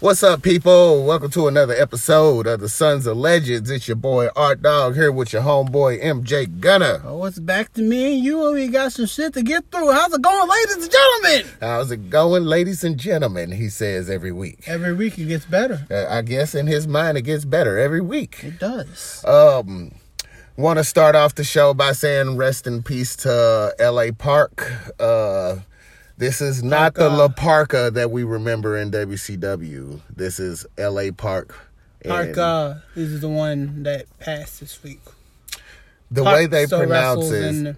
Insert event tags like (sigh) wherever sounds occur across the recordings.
What's up, people? Welcome to another episode of the Sons of Legends. It's your boy Art Dog here with your homeboy MJ Gunner. Oh, it's back to me and you, and we got some shit to get through. How's it going, ladies and gentlemen? How's it going, ladies and gentlemen? He says every week. Every week it gets better. Uh, I guess in his mind it gets better every week. It does. Um, want to start off the show by saying rest in peace to L.A. Park. Uh, this is not the La Parka that we remember in WCW. This is L.A. Park. Parka is the one that passed this week. the Park way they still pronounce it,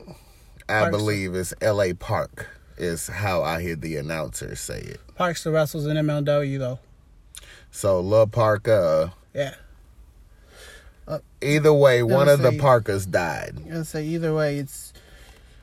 I believe, is L.A. Park. Is how I hear the announcer say it. Park still wrestles in MLW though. So La Parka. Yeah. Either way, one of the Parkas died. I'm say either way, it's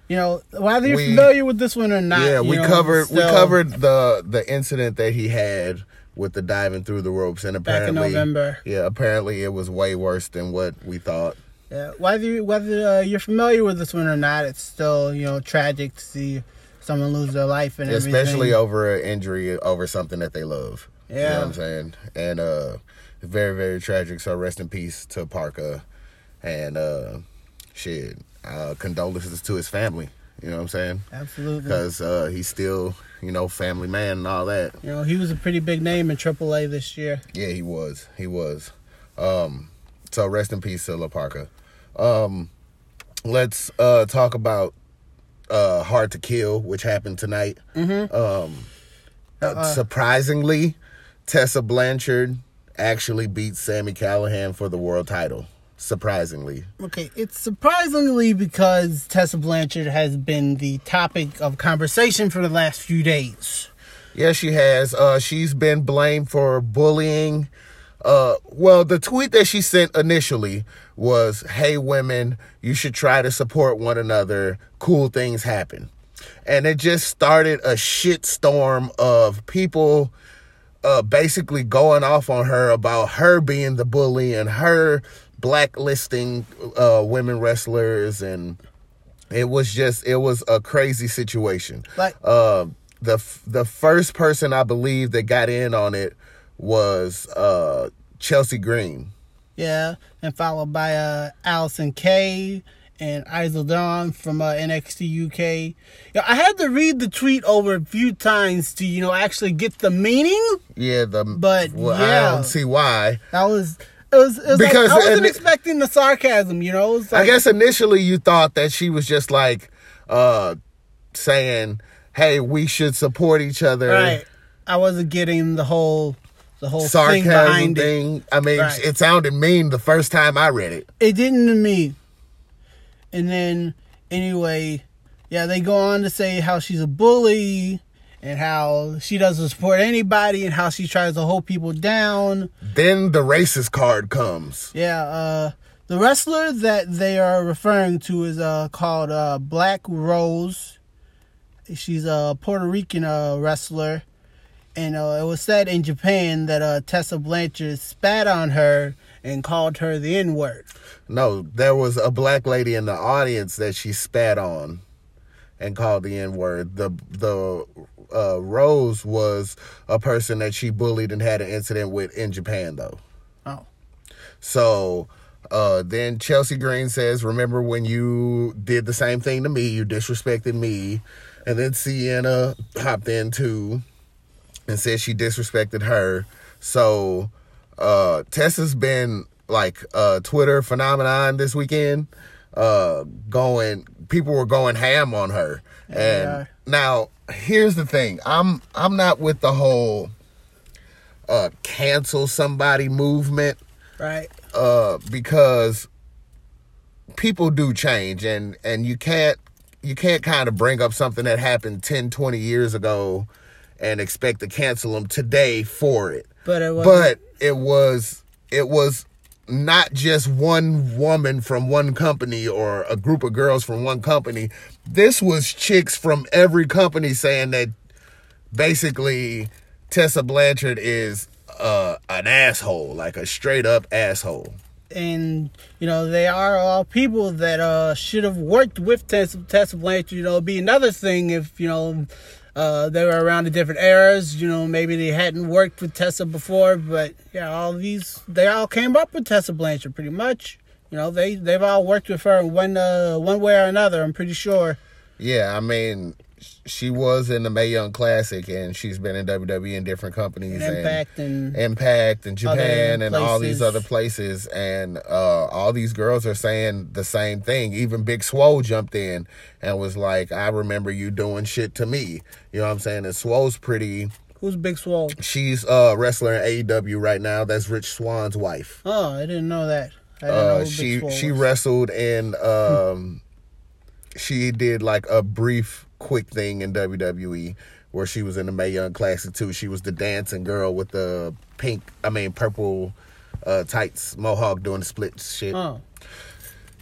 you know whether you're We- familiar with this one or not. yeah, we know, covered we covered the the incident that he had with the diving through the ropes, and back in apparently, November. yeah, apparently it was way worse than what we thought. Yeah, whether you, whether uh, you're familiar with this one or not, it's still you know tragic to see someone lose their life and everything. especially over an injury over something that they love. You know Yeah. what I'm saying? And uh very, very tragic. So rest in peace to Parker. And uh shit. Uh condolences to his family. You know what I'm saying? Absolutely. Because uh he's still, you know, family man and all that. You know, he was a pretty big name in AAA this year. Yeah, he was. He was. Um so rest in peace to La Parker. Um let's uh talk about uh Hard to Kill, which happened tonight. Mm-hmm. Um, Uh-uh. surprisingly, Tessa Blanchard actually beat Sami Callihan for the world title. Surprisingly, Okay, it's surprisingly because Tessa Blanchard has been the topic of conversation for the last few days. yeah, she has. Uh, she's been blamed for bullying. Uh, well, the tweet that she sent initially was, "Hey, women, you should try to support one another. Cool things happen." And it just started a shitstorm of people uh, basically going off on her about her being the bully and her blacklisting uh, women wrestlers and it was just it was a crazy situation Like- uh, the f- the first person i believe that got in on it was uh, chelsea green Yeah, and followed by uh, Allysin Kay and Isla Dawn from uh, NXT UK. Yeah, I had to read the tweet over a few times to you know actually get the meaning. yeah the But, well, i yeah. don't see why That was it was, it was like- Because- I wasn't it- expecting the sarcasm. You know, it was I guess initially you thought that she was just like uh saying, "Hey, we should support each other." right. I wasn't getting the whole the whole thing Sarcasm behind it. thing. I mean, Right. it sounded mean the first time I read it. it didn't to me. And then anyway, yeah, they go on to say how she's a bully and how she doesn't support anybody and how she tries to hold people down. Then the racist card comes. Yeah, uh the wrestler that they are referring to is uh called uh Black Rose. She's a Puerto Rican uh, wrestler. And uh, it was said in Japan that uh, Tessa Blanchard spat on her and called her the N word. No, there was a black lady in the audience that she spat on and called the N word. The the uh, Rose was a person that she bullied and had an incident with in Japan, though. Oh. So uh, then Chelsea Green says, "Remember when you did the same thing to me? You disrespected me." And then Sienna hopped in too and said she disrespected her. So uh, Tessa's been like a Twitter phenomenon this weekend. Uh, going, people were going ham on her. and are. Now here's the thing: I'm I'm not with the whole uh, cancel somebody movement Right. uh, because people do change and and you can't you can't kind of bring up something that happened 10 20 years ago and expect to cancel them today for it But it was but it was it was not just one woman from one company or a group of girls from one company this was chicks from every company saying that basically Tessa Blanchard is uh, an asshole, like a straight up asshole. and you know they are all people that uh should have worked with Tessa, Tessa Blanchard. You know, be another thing if you know Uh, they were around the different eras. You know, maybe they hadn't worked with Tessa before, but yeah, all these they all came up with Tessa Blanchard pretty much. You know, they they've all worked with her one uh, one way or another. I'm pretty sure. Yeah, I mean, she was in the Mae Young Classic, and she's been in WWE in different companies, And Impact and- Impact and Japan, and all these other places, and uh, all these girls are saying the same thing. Even Big Swole jumped in and was like, "I remember you doing shit to me." You know what I'm saying? And Swole's pretty. Who's Big Swole? She's a wrestler in AEW right now. That's Rich Swann's wife. Oh, I didn't know that. I didn't know Uh, she she wrestled and (laughs) um she did like a brief quick thing in WWE where she was in the Mae Young Classic too. She was the dancing girl with the pink I mean purple uh tights mohawk doing the split shit. Oh,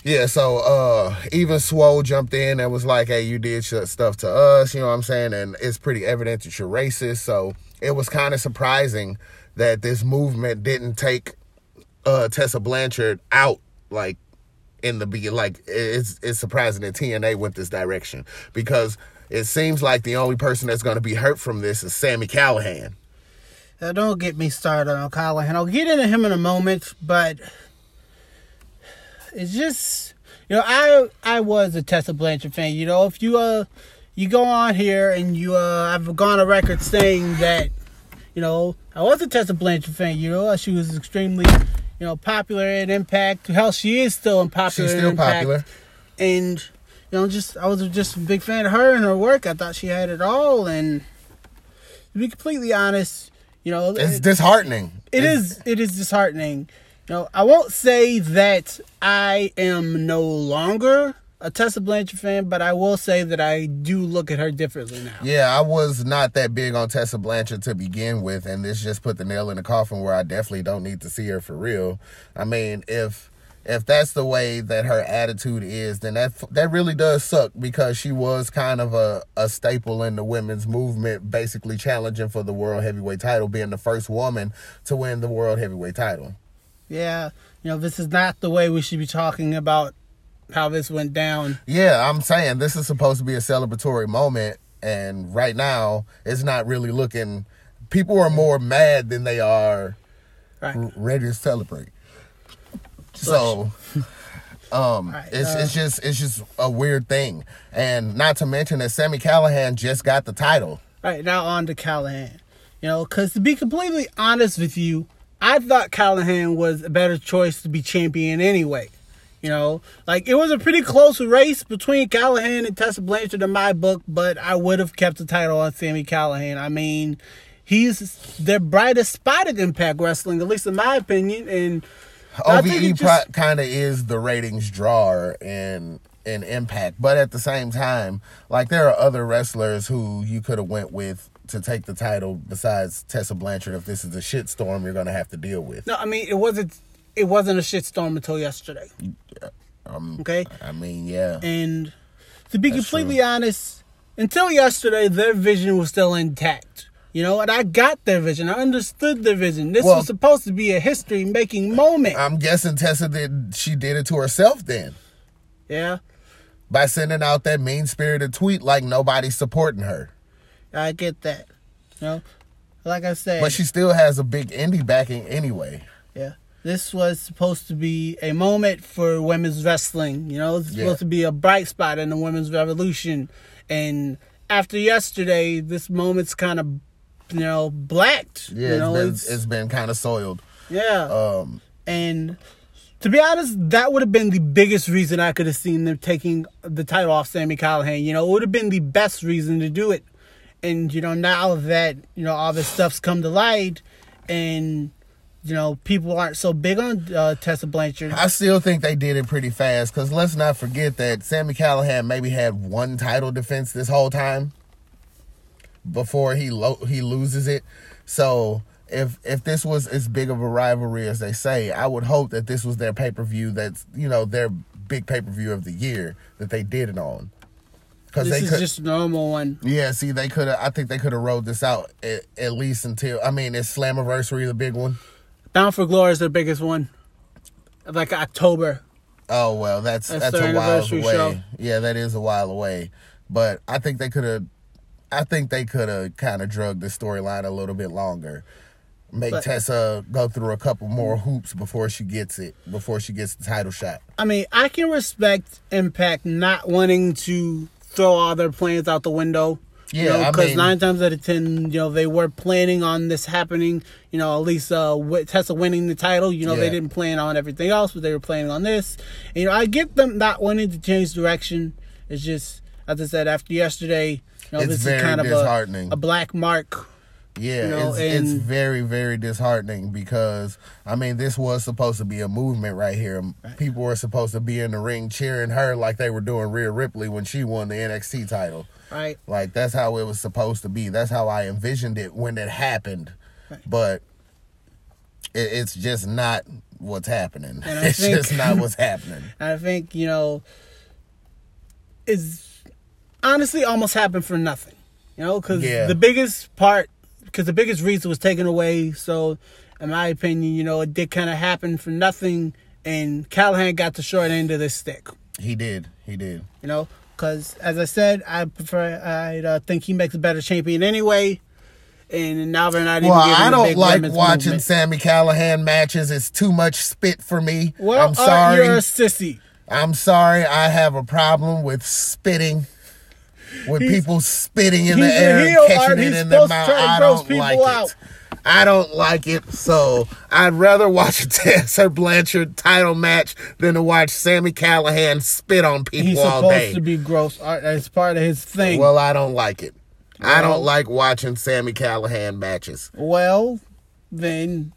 Yeah, so uh even Swole jumped in and was like, "Hey, you did stuff to us," you know what I'm saying? And it's pretty evident that you're racist. So it was kind of surprising that this movement didn't take uh Tessa Blanchard out like in the beginning. Like it's it's surprising that TNA went this direction because it seems like the only person that's going to be hurt from this is Sami Callihan. Now, don't get me started on Callihan. I'll get into him in a moment, but it's just you know I I was a Tessa Blanchard fan. You know, if you uh you go on here and you uh I've gone on record saying that you know I was a Tessa Blanchard fan. You know, she was extremely you know popular in Impact. Hell, she is still in popular. She's still Impact. popular. and you know, just I was just a big fan of her and her work. I thought she had it all, and to be completely honest, you know, It's disheartening. it It's- is it is disheartening. You know, I won't say that I am no longer a Tessa Blanchard fan, but I will say that I do look at her differently now. Yeah, I was not that big on Tessa Blanchard to begin with, and this just put the nail in the coffin where I definitely don't need to see her for real. I mean, if if that's the way that her attitude is, then that that really does suck because she was kind of a, a staple in the women's movement, basically challenging for the world heavyweight title, being the first woman to win the world heavyweight title. Yeah, you know, this is not the way we should be talking about how this went down. Yeah, I'm saying this is supposed to be a celebratory moment, and right now it's not really looking. People are more mad than they are Right. r- ready to celebrate. So, (laughs) um, Right, it's uh, it's just it's just a weird thing, and not to mention that Sami Callihan just got the title. Right now on to Callihan. You know, because to be completely honest with you, I thought Callihan was a better choice to be champion anyway. You know, like it was a pretty close race between Callihan and Tessa Blanchard in my book, but I would have kept the title on Sami Callihan. I mean, he's the brightest spot at Impact Wrestling, at least in my opinion. And OVE just- kind of is the ratings drawer in in Impact, but at the same time, like there are other wrestlers who you could have went with to take the title besides Tessa Blanchard. If this is a shitstorm you're going to have to deal with. no, I mean it wasn't it wasn't a shitstorm until yesterday. Um, Okay. I mean, yeah, And to be That's completely true. honest, until yesterday, their vision was still intact. You know, and I got their vision. I understood their vision. This Well- was supposed to be a history making moment. I'm guessing Tessa did. She did it to herself then yeah, by sending out that mean spirited tweet like nobody's supporting her. I get that. You know, like I said, But she still has a big indie backing anyway. yeah, this was supposed to be a moment for women's wrestling. You know, it's Yeah. supposed to be a bright spot in the women's revolution. And after yesterday, this moment's kind of, you know, blacked. Yeah, you know, it's been, it's been kind of soiled. yeah. Um, And to be honest, that would have been the biggest reason I could have seen them taking the title off Sami Callihan. You know, it would have been the best reason to do it. And, you know, now that, you know, all this stuff's come to light and, you know, people aren't so big on uh, Tessa Blanchard. I still think they did it pretty fast because let's not forget that Sami Callihan maybe had one title defense this whole time before he lo- he loses it. So if if this was as big of a rivalry as they say, I would hope that this was their pay per view. That's you know their big pay per view of the year that they did it on. Because this they is could, just normal one. yeah. See, they could have. I think they could have rolled this out at, at least until. I mean, is Slammiversary the big one? Bound for Glory is the biggest one. Like October. Oh well, that's That's that's, a while away. show. Yeah, that is a while away. But I think they could have I think they could have kind of drugged the storyline a little bit longer. Make But- Tessa go through a couple more hoops before she gets it, before she gets the title shot. I mean, I can respect Impact not wanting to throw all their plans out the window. Yeah, you know, because nine times out of ten, you know, they were planning on this happening. You know, at least uh, with Tessa winning the title. You know, they didn't plan on everything else, but they were planning on this. And, you know, I get them not wanting to change direction. It's just, as I said, after yesterday, you know, It's this is kind of disheartening. a, a black mark. Yeah, You know, it's, it's very, very disheartening because I mean, this was supposed to be a movement right here. People were supposed to be in the ring cheering her like they were doing Rhea Ripley when she won the NXT title. Right. Like that's how it was supposed to be. That's how I envisioned it when it happened. But it, it's just not what's happening. And I It's think- just not (laughs) what's happening. I think, you know, is honestly almost happened for nothing. You know, because Yeah. the biggest part, because the biggest reason was taken away. So, in my opinion, you know, it did kind of happen for nothing. And Callihan got the short end of the stick. He did. He did. You know, because as I said, I prefer, I uh, think he makes a better champion anyway. And now they're not even Well, giving I don't like watching movement. Sami Callihan matches. It's too much spit for me. Well, I'm uh, sorry. you're a sissy. I'm sorry. I have a problem with spitting. With He's- people spitting in the air and catching Art. it He's in their mouth. I don't people like out. I don't like it. So I'd rather watch a Tessa Blanchard title match than to watch Sami Callihan spit on people He's all supposed to be gross. That's part of his thing. Well, I don't like it. I don't like watching Sami Callihan matches. Well, then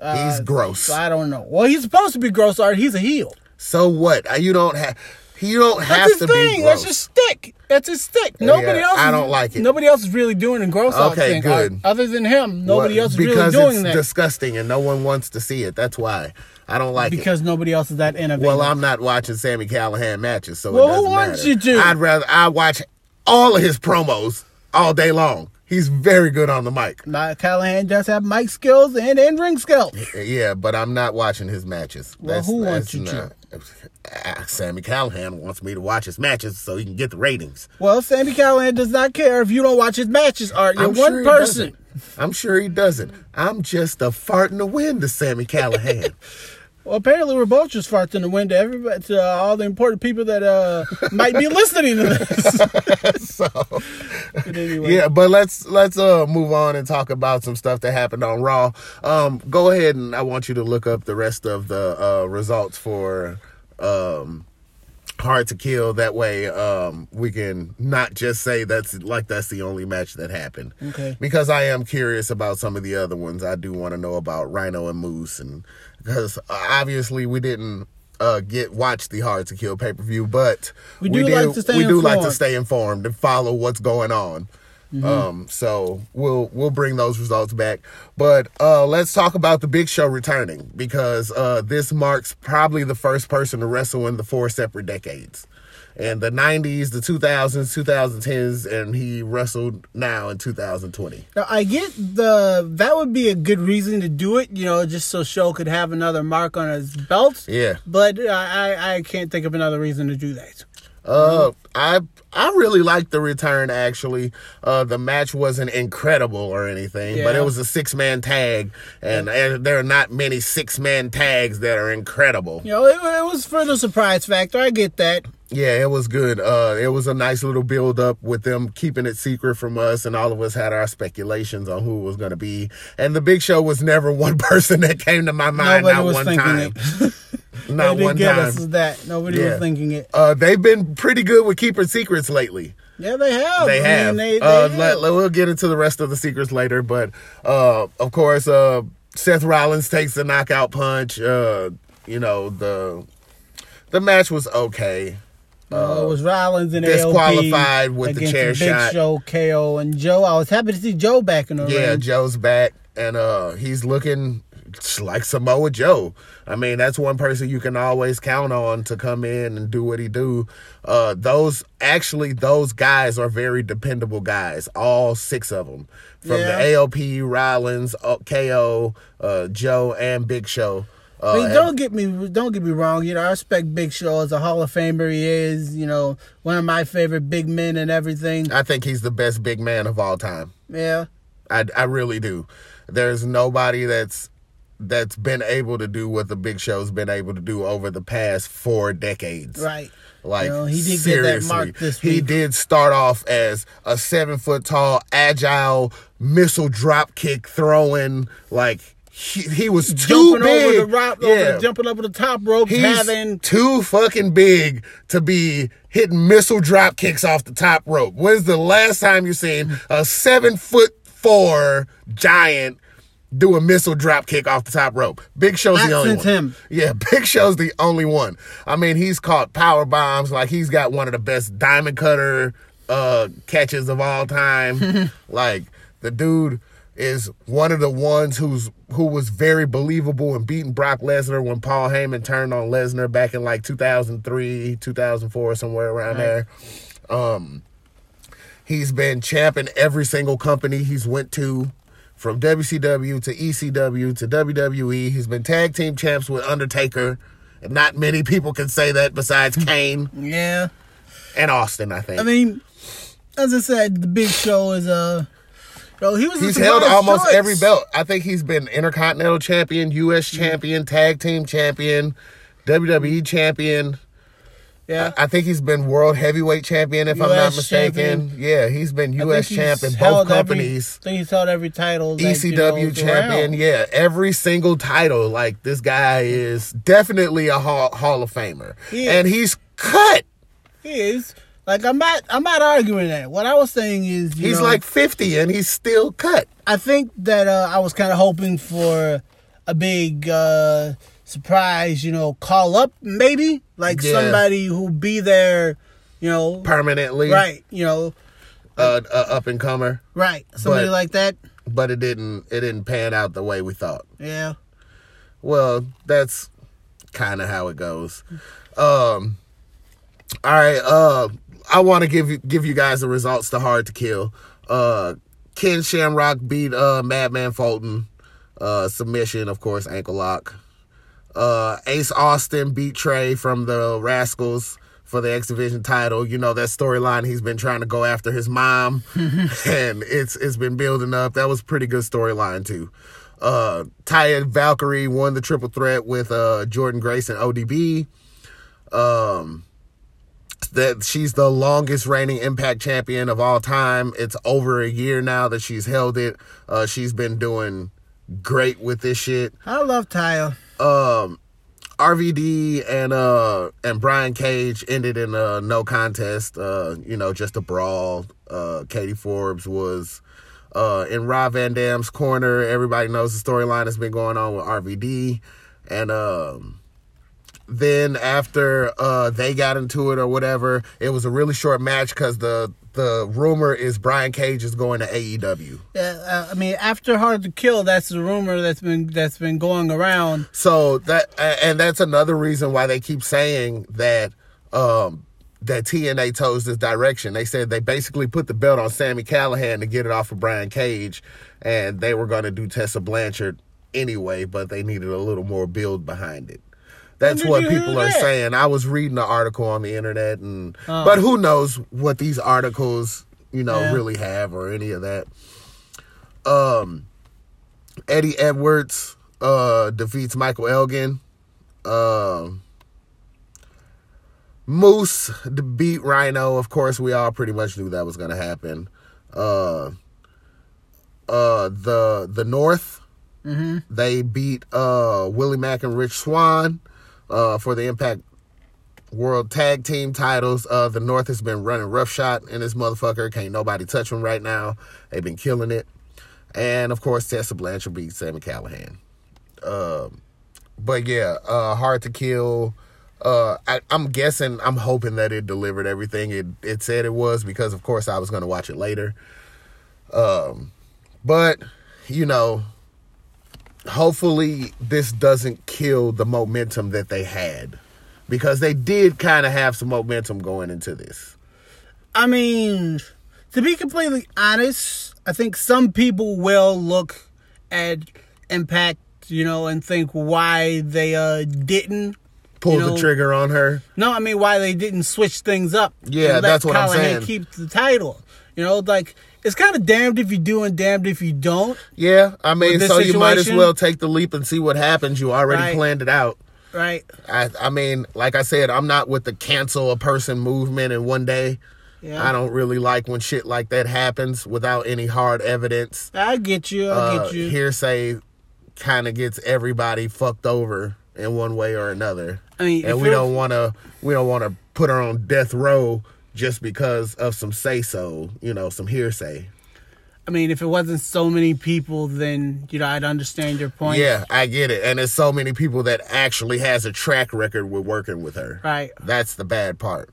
uh, He's gross. I don't know. Well, he's supposed to be gross art. He's a heel. So what? Uh, You don't have. You don't That's have his to thing. be That's his stick. That's his stick. Nobody Yeah, else. I don't like it. Nobody else is really doing a gross art Okay, thing. good. Art. Other than him, nobody Well, else is really because doing it's that. disgusting and no one wants to see it. That's why I don't like it. because nobody else is that innovative. Well, I'm not watching Sami Callihan matches, so Well, it who doesn't wants matter. you to? I'd rather I watch all of his promos all day long. He's very good on the mic. Now, Callihan does have mic skills and in ring skills. Yeah, but I'm not watching his matches. Well, who wants you to? Ah, Sami Callihan wants me to watch his matches so he can get the ratings. Well, Sami Callihan does not care if you don't watch his matches. Art, you're I'm one sure person. I'm sure he doesn't. I'm just a fart in the wind to Sami Callihan. (laughs) Well, apparently we're both just farts in the wind to everybody, to uh, all the important people that uh, (laughs) might be listening to this. (laughs) so anyway, yeah, but let's let's uh move on and talk about some stuff that happened on Raw. Um, go ahead and I want you to look up the rest of the uh, results for um hard to kill. That way, um, we can not just say that's like that's the only match that happened. Okay. Because I am curious about some of the other ones. I do want to know about Rhino and Moose, and because obviously we didn't. Uh, get watch the hard to kill pay per view, but We do did, like to stay we do like to stay informed and follow what's going on. Mm-hmm. Um, so we'll we'll bring those results back. But uh, let's talk about the Big Show returning because uh, this marks probably the first person to wrestle in the four separate decades. And the 90s, the 2000s, 2010s, and he wrestled now in 2020. Now, I get the that would be a good reason to do it, you know, just so Show could have another mark on his belt. Yeah. But I I I can't think of another reason to do that. Uh, I I really liked the return. Actually, uh, the match wasn't incredible or anything, but it was a six man tag, and, and there are not many six man tags that are incredible. You know, it, it was for the surprise factor. I get that. Yeah, it was good. Uh, it was a nice little build up with them keeping it secret from us, and all of us had our speculations on who it was going to be. And the Big Show was never (laughs) one person that came to my mind. Nobody not one time. (laughs) not one time. us that. Nobody Yeah. was thinking it. Uh, they've been pretty good with keeping secrets lately. Yeah, they have. They I have. mean, they, they uh, have. let, let- we'll get into the rest of the secrets later, but uh, of course, uh, Seth Rollins takes the knockout punch. Uh, you know the the match was okay. Uh, it was Rollins and disqualified AOP with the chair Big shot. Show, KO, and Joe. I was happy to see Joe back in the Yeah, ring. Joe's back, and uh, he's looking like Samoa Joe. I mean, that's one person you can always count on to come in and do what he do. Uh, those actually, those guys are very dependable guys. All six of them, from Yeah. the AOP, Rollins, uh, KO, uh, Joe, and Big Show. I mean, don't get me don't get me wrong. You know, I respect Big Show as a Hall of Famer. He is, you know, one of my favorite big men and everything. I think he's the best big man of all time. Yeah, I, I really do. There's nobody that's that's been able to do what the Big Show's been able to do over the past four decades. right. Like You know, he did get that seriously, mark this he did start off as a seven foot tall, agile missile drop kick throwing. Like he, he was too Jumping big. over the rope, yeah. over, jumping over the top rope, He's having too fucking big to be hitting missile drop kicks off the top rope. When's the last time you seen a seven foot four giant do a missile drop kick off the top rope? Big Show's the only since one. him. Yeah, (laughs) Big Show's the only one. I mean, he's caught power bombs. Like he's got one of the best diamond cutter uh, catches of all time. (laughs) like the dude is one of the ones who's who was very believable in beating Brock Lesnar when Paul Heyman turned on Lesnar back in like 2003, 2004, somewhere around there. Um, he's been champ in every single company he's went to, from WCW to ECW to WWE. He's been tag team champs with Undertaker. And not many people can say that besides (laughs) Kane yeah. and Austin, I think. I mean, as I said, the Big Show is a. Yo, he was He's held almost choice. every belt. I think he's been Intercontinental Champion, U.S. Mm. Champion, Tag Team Champion, WWE Champion. Yeah, I think he's been World Heavyweight Champion, if I'm not mistaken. champion. Yeah, he's been U.S. champ in both every- companies. I think he's held every title. that, you ECW know, champion, around. yeah, every single title. Like this guy is definitely a Hall, Hall of Famer, He and he's cut. He is. Like I'm not. I'm not arguing that. What I was saying is, you He's know, like 50 and he's still cut. I think that uh, I was kind of hoping for a big uh, surprise. You know, call up maybe like Yeah. somebody who be there. You know, Permanently, right? You know, Uh, uh, up and comer, right? Somebody But- like that. but it didn't. It didn't pan out the way we thought. Yeah. Well, that's kind of how it goes. Um, all right. Uh, I want to give you give you guys the results to Hard to Kill. Uh, Ken Shamrock beat uh Madman Fulton. Uh, submission, of course, ankle lock. Uh, Ace Austin beat Trey from the Rascals for the X Division title. You know that storyline. He's been trying to go after his mom, (laughs) and it's it's been building up. That was a pretty good storyline too. Uh, Taya Valkyrie won the triple threat with uh Jordynne Grace and ODB. Um, that she's the longest reigning Impact champion of all time. It's over a year now that she's held it. Uh, she's been doing great with this shit I love Taya. Um RVD and uh and Brian Cage ended in a no contest, uh, you know, just a brawl. Uh Katie Forbes was uh in Rob Van Dam's corner. Everybody knows the storyline that's been going on with RVD. And um then after uh they got into it or whatever, it was a really short match because the the rumor is Brian Cage is going to AEW. Yeah, uh, I mean, after Hard to Kill, that's the rumor that's been that's been going around. So that and that's another reason why they keep saying that um that TNA toes this direction. They said they basically put the belt on Sami Callihan to get it off of Brian Cage and they were going to do Tessa Blanchard anyway, but they needed a little more build behind it. That's what people are that? saying. I was reading the article on the internet and Oh. but who knows what these articles, you know, Yeah. really have or any of that. Um Eddie Edwards uh defeats Michael Elgin. Um Moose to beat Rhino. Of course, we all pretty much knew that was gonna happen. Uh uh the the North Mm-hmm. they beat uh Willie Mack and Rich Swann uh for the Impact World Tag Team titles. Uh the North has been running roughshod in this motherfucker. Can't nobody touch them right now. They've been killing it. And of course Tessa Blanchard beat Sami Callihan. Um but yeah, uh hard to kill. Uh I, I'm guessing I'm hoping that it delivered everything it it said it was because of course I was gonna watch it later. Um but you know, hopefully this doesn't kill the momentum that they had because they did kind of have some momentum going into this. I mean, to be completely honest, I think some people will look at Impact you know, and think why they uh didn't Pull you know- the trigger on her. No, I mean why they didn't switch things up. Yeah, that's what I'm saying. Keep the title. You know, like it's kind of damned if you do and damned if you don't. Yeah, I mean, so you might as well take the leap and see what happens. You already Right. planned it out. Right. I, I mean, like I said, I'm not with the cancel a person movement in one day. Yeah. I don't really like when shit like that happens without any hard evidence. I get you. I Uh, get you. hearsay kind of gets everybody fucked over in one way or another. I mean, and we don't want to we don't want to put her on death row just because of some say so, you know, some hearsay. I mean, if it wasn't so many people, then you know I'd understand your point. Yeah, I get it. And there's so many people that actually has a track record with working with her. Right. That's the bad part.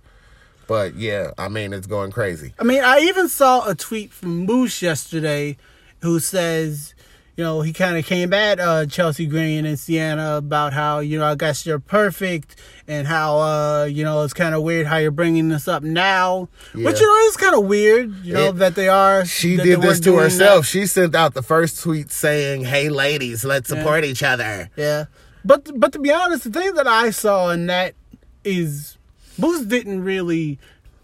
But yeah, I mean, it's going crazy. I mean, I even saw a tweet from Moose yesterday, who says, you know, he kind of came at uh, Chelsea Green and Sienna about how you know I guess you're perfect and how uh, you know it's kind of weird how you're bringing this up now, which you know it's kind of weird. You know It- that they are. She did this to herself. that. She sent out the first tweet saying, "Hey ladies, let's support each other." Yeah, but but to be honest, the thing that I saw in that is Moose didn't really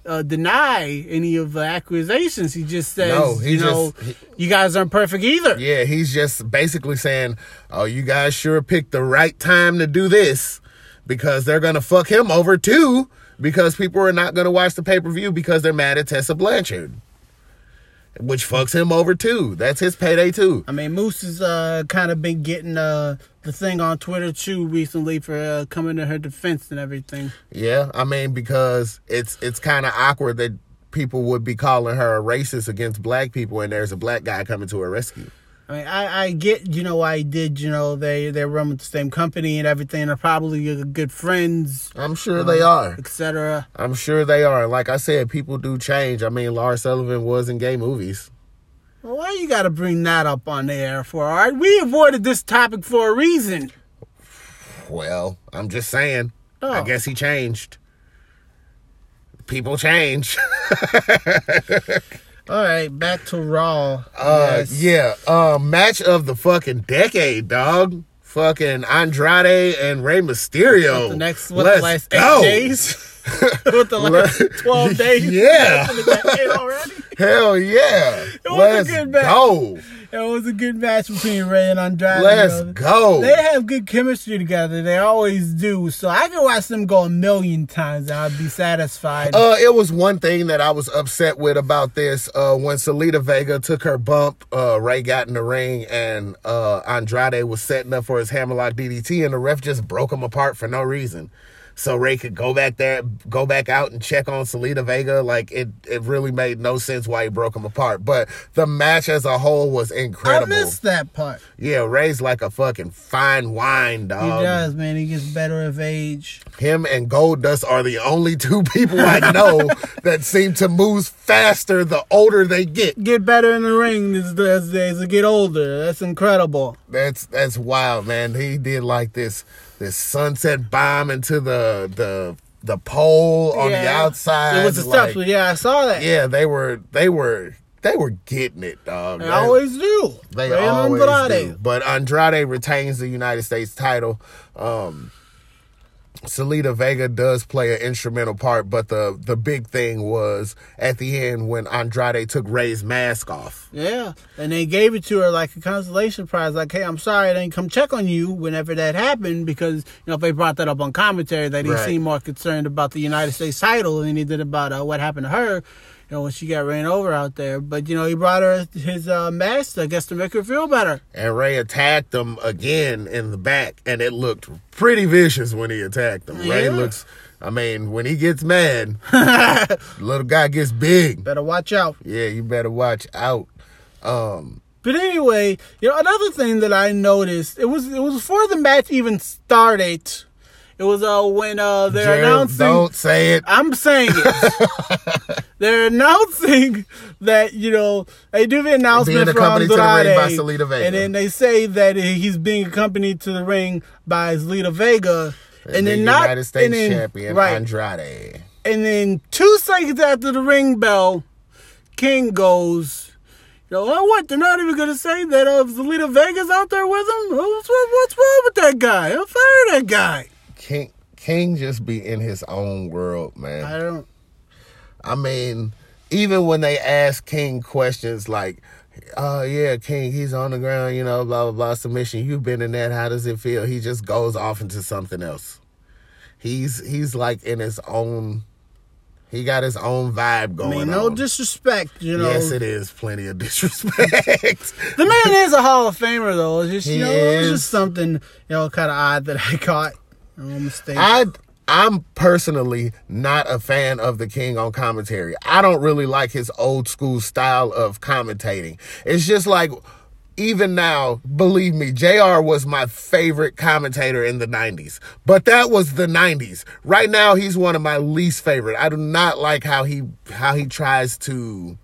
uh, deny any of the accusations. He just says, No, he you know, just- he- you guys aren't perfect either. Yeah, he's just basically saying, "Oh, you guys sure picked the right time to do this because they're gonna fuck him over too because people are not gonna watch the pay per view because they're mad at Tessa Blanchard, which fucks him over too. That's his payday too. I mean, Moose has uh, kind of been getting uh, the thing on Twitter too recently for uh, coming to her defense and everything. Yeah, I mean because it's it's kind of awkward that people would be calling her a racist against black people and there's a black guy coming to her rescue. I mean, I, I get, you know, I did, you know, they they run with the same company and everything. They're probably uh, good friends, I'm sure they are. etc. I'm sure they are. Like I said, people do change. I mean, Lars Sullivan was in gay movies. Well, why you got to bring that up on the air for? All right, we avoided this topic for a reason. Well, I'm just saying. I Oh. guess he changed. People change. (laughs) All right, back to Raw. Uh, Yes. yeah. Uh, match of the fucking decade, dog. Fucking Andrade and Rey Mysterio. The next, what, Let's (laughs) the last go. eight days? what, the last 12 days? Yeah. Already? Hell yeah. was Let's good match. go. It was a good match between Rey and Andrade. Let's go. They have good chemistry together. They always do. So I can watch them go a million times and I'd be satisfied. Uh, it was one thing that I was upset with about this. Uh, when Zelina Vega took her bump, uh, Rey got in the ring and uh, Andrade was setting up for his hammerlock DDT, and the ref just broke them apart for no reason. So Rey could go back there, go back out and check on Zelina Vega. Like it, it really made no sense why he broke them apart. But the match as a whole was incredible. I missed that part. Yeah, Rey's like a fucking fine wine, dog. He does, man. He gets better of age. Him and Goldust are the only two people I know (laughs) that seem to move faster the older they get. Get better in the ring as, as, as they get older. That's incredible. That's that's wild, man. He did like this this sunset bomb into the the the pole on the outside. It was the like, steps. yeah, I saw that. yeah, they were they were they were getting it, dog. They They- always do. They always Andrade. do. But Andrade retains the United States title. Um, Zelina Vega does play an instrumental part, but the the big thing was at the end when Andrade took Rey's mask off. Yeah, and they gave it to her like a consolation prize. Like, hey, I'm sorry I didn't come check on you whenever that happened because you know if they brought that up on commentary, that he Right. seem more concerned about the United States title than they did about uh, what happened to her. You know when she got ran over out there. But you know he brought her his uh, mask, I guess, to make her feel better. And Rey attacked him again in the back, and it looked pretty vicious when he attacked him. Rey looks, I mean, when he gets mad, (laughs) little guy gets big. Better watch out. Yeah, you better watch out. Um, But anyway, you know another thing that I noticed it was it was before the match even started. It was uh when uh they're Gerald, announcing. don't say it. I'm saying it. (laughs) They're announcing that you know they do the announcement Being from to the Andrade, Vega. and then they say that he's being accompanied to the ring by Zelina Vega, and, the then not United States and then, champion right? Andrade. And then two seconds after the ring bell, King goes, You know, oh, what? They're not even gonna say that uh, Zelina Vega's out there with him. What's, what's wrong with that guy? I'll fire that guy. King King just be in his own world, man. I don't. I mean, even when they ask King questions like, "Oh yeah, King, he's on the ground," you know, blah blah blah. Submission. You've been in that. How does it feel? He just goes off into something else. He's he's like in his own. He got his own vibe going. I mean, no on. disrespect, you know. yes, it is plenty of (laughs) disrespect. The man is a Hall of Famer, though. It's just, He you know, it's is. just something, you know, kind of odd that I (laughs) caught. I I'm personally not a fan of the King on commentary. I don't really like his old school style of commentating. It's just like even now, believe me, JR was my favorite commentator in the 90s. But that was the 90s. Right now he's one of my least favorite. I do not like how he how he tries to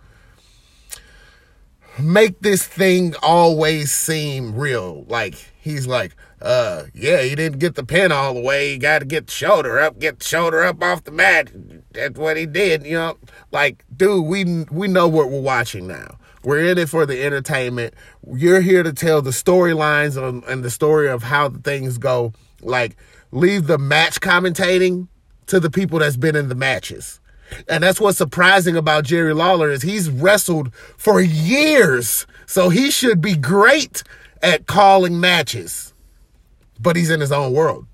make this thing always seem real. Like he's like, uh, yeah, he didn't get the pin all the way. He got to get the shoulder up, get the shoulder up off the mat. That's what he did. You know, like, dude, we we know what we're watching now. We're in it for the entertainment. You're here to tell the storylines and, the story of how things go. Like, leave the match commentating to the people that's been in the matches. And that's what's surprising about Jerry Lawler is he's wrestled for years. So he should be great at calling matches. But he's in his own world.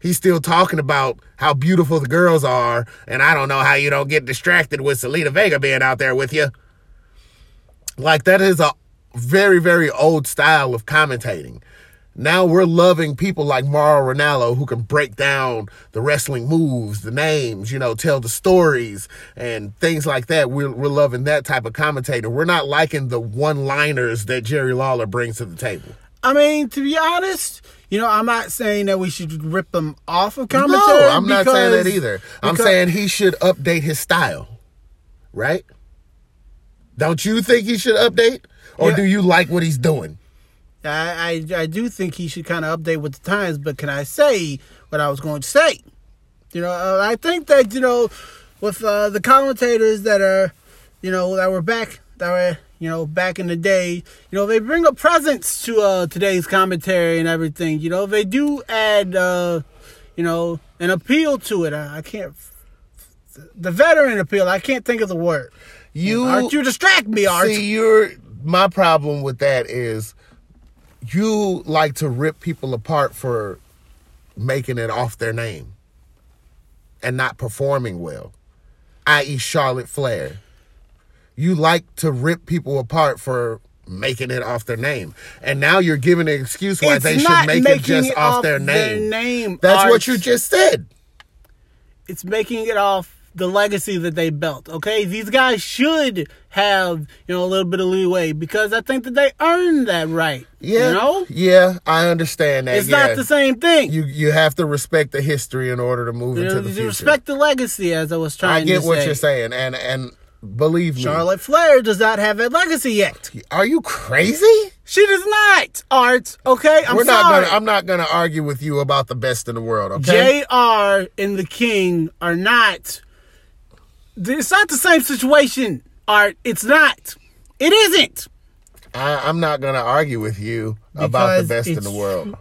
He's still talking about how beautiful the girls are, and I don't know how you don't get distracted with Zelina Vega being out there with you. Like that is a very, very old style of commentating. Now we're loving people like Mauro Ranallo who can break down the wrestling moves, the names, you know, tell the stories and things like that. We're, we're loving that type of commentator. We're not liking the one liners that Jerry Lawler brings to the table. I mean, to be honest, you know, I'm not saying that we should rip them off of commentary. No, I'm not saying that because- either. I'm saying he should update his style, right? Don't you think he should update? Or Yeah. do you like what he's doing? I, I I do think he should kind of update with the times, but can I say what I was going to say? You know, uh, I think that you know, with uh, the commentators that are, you know, that were back, that were you know back in the day, you know, they bring a presence to uh, today's commentary and everything. You know, they do add, uh, you know, an appeal to it. I, I can't. The veteran appeal. I can't think of the word. You aren't you distract me, Art. See, you're my problem with that is you like to rip people apart for making it off their name and not performing well, i.e., Charlotte Flair. You like to rip people apart for making it off their name, and now you're giving an excuse why It's they should make it just it off, off their their name. name, That's Art. what you just said. it's making it off the legacy that they built. Okay, these guys should have you know a little bit of leeway because I think that they earned that right. Yeah, you know, yeah, I understand that. it's yeah. not the same thing. You you have to respect the history in order to move You into know, the you future. respect the legacy, as I was trying to I get to what say. you're saying, and and believe me, Charlotte Flair does not have a legacy yet. are you crazy? She does not. Art. Okay, I'm We're sorry. not gonna. I'm not gonna argue with you about the best in the world. Okay. Jr. and the King are not. It's not the same situation. Art. It's not. It isn't. I, I'm not gonna argue with you about the best in the world.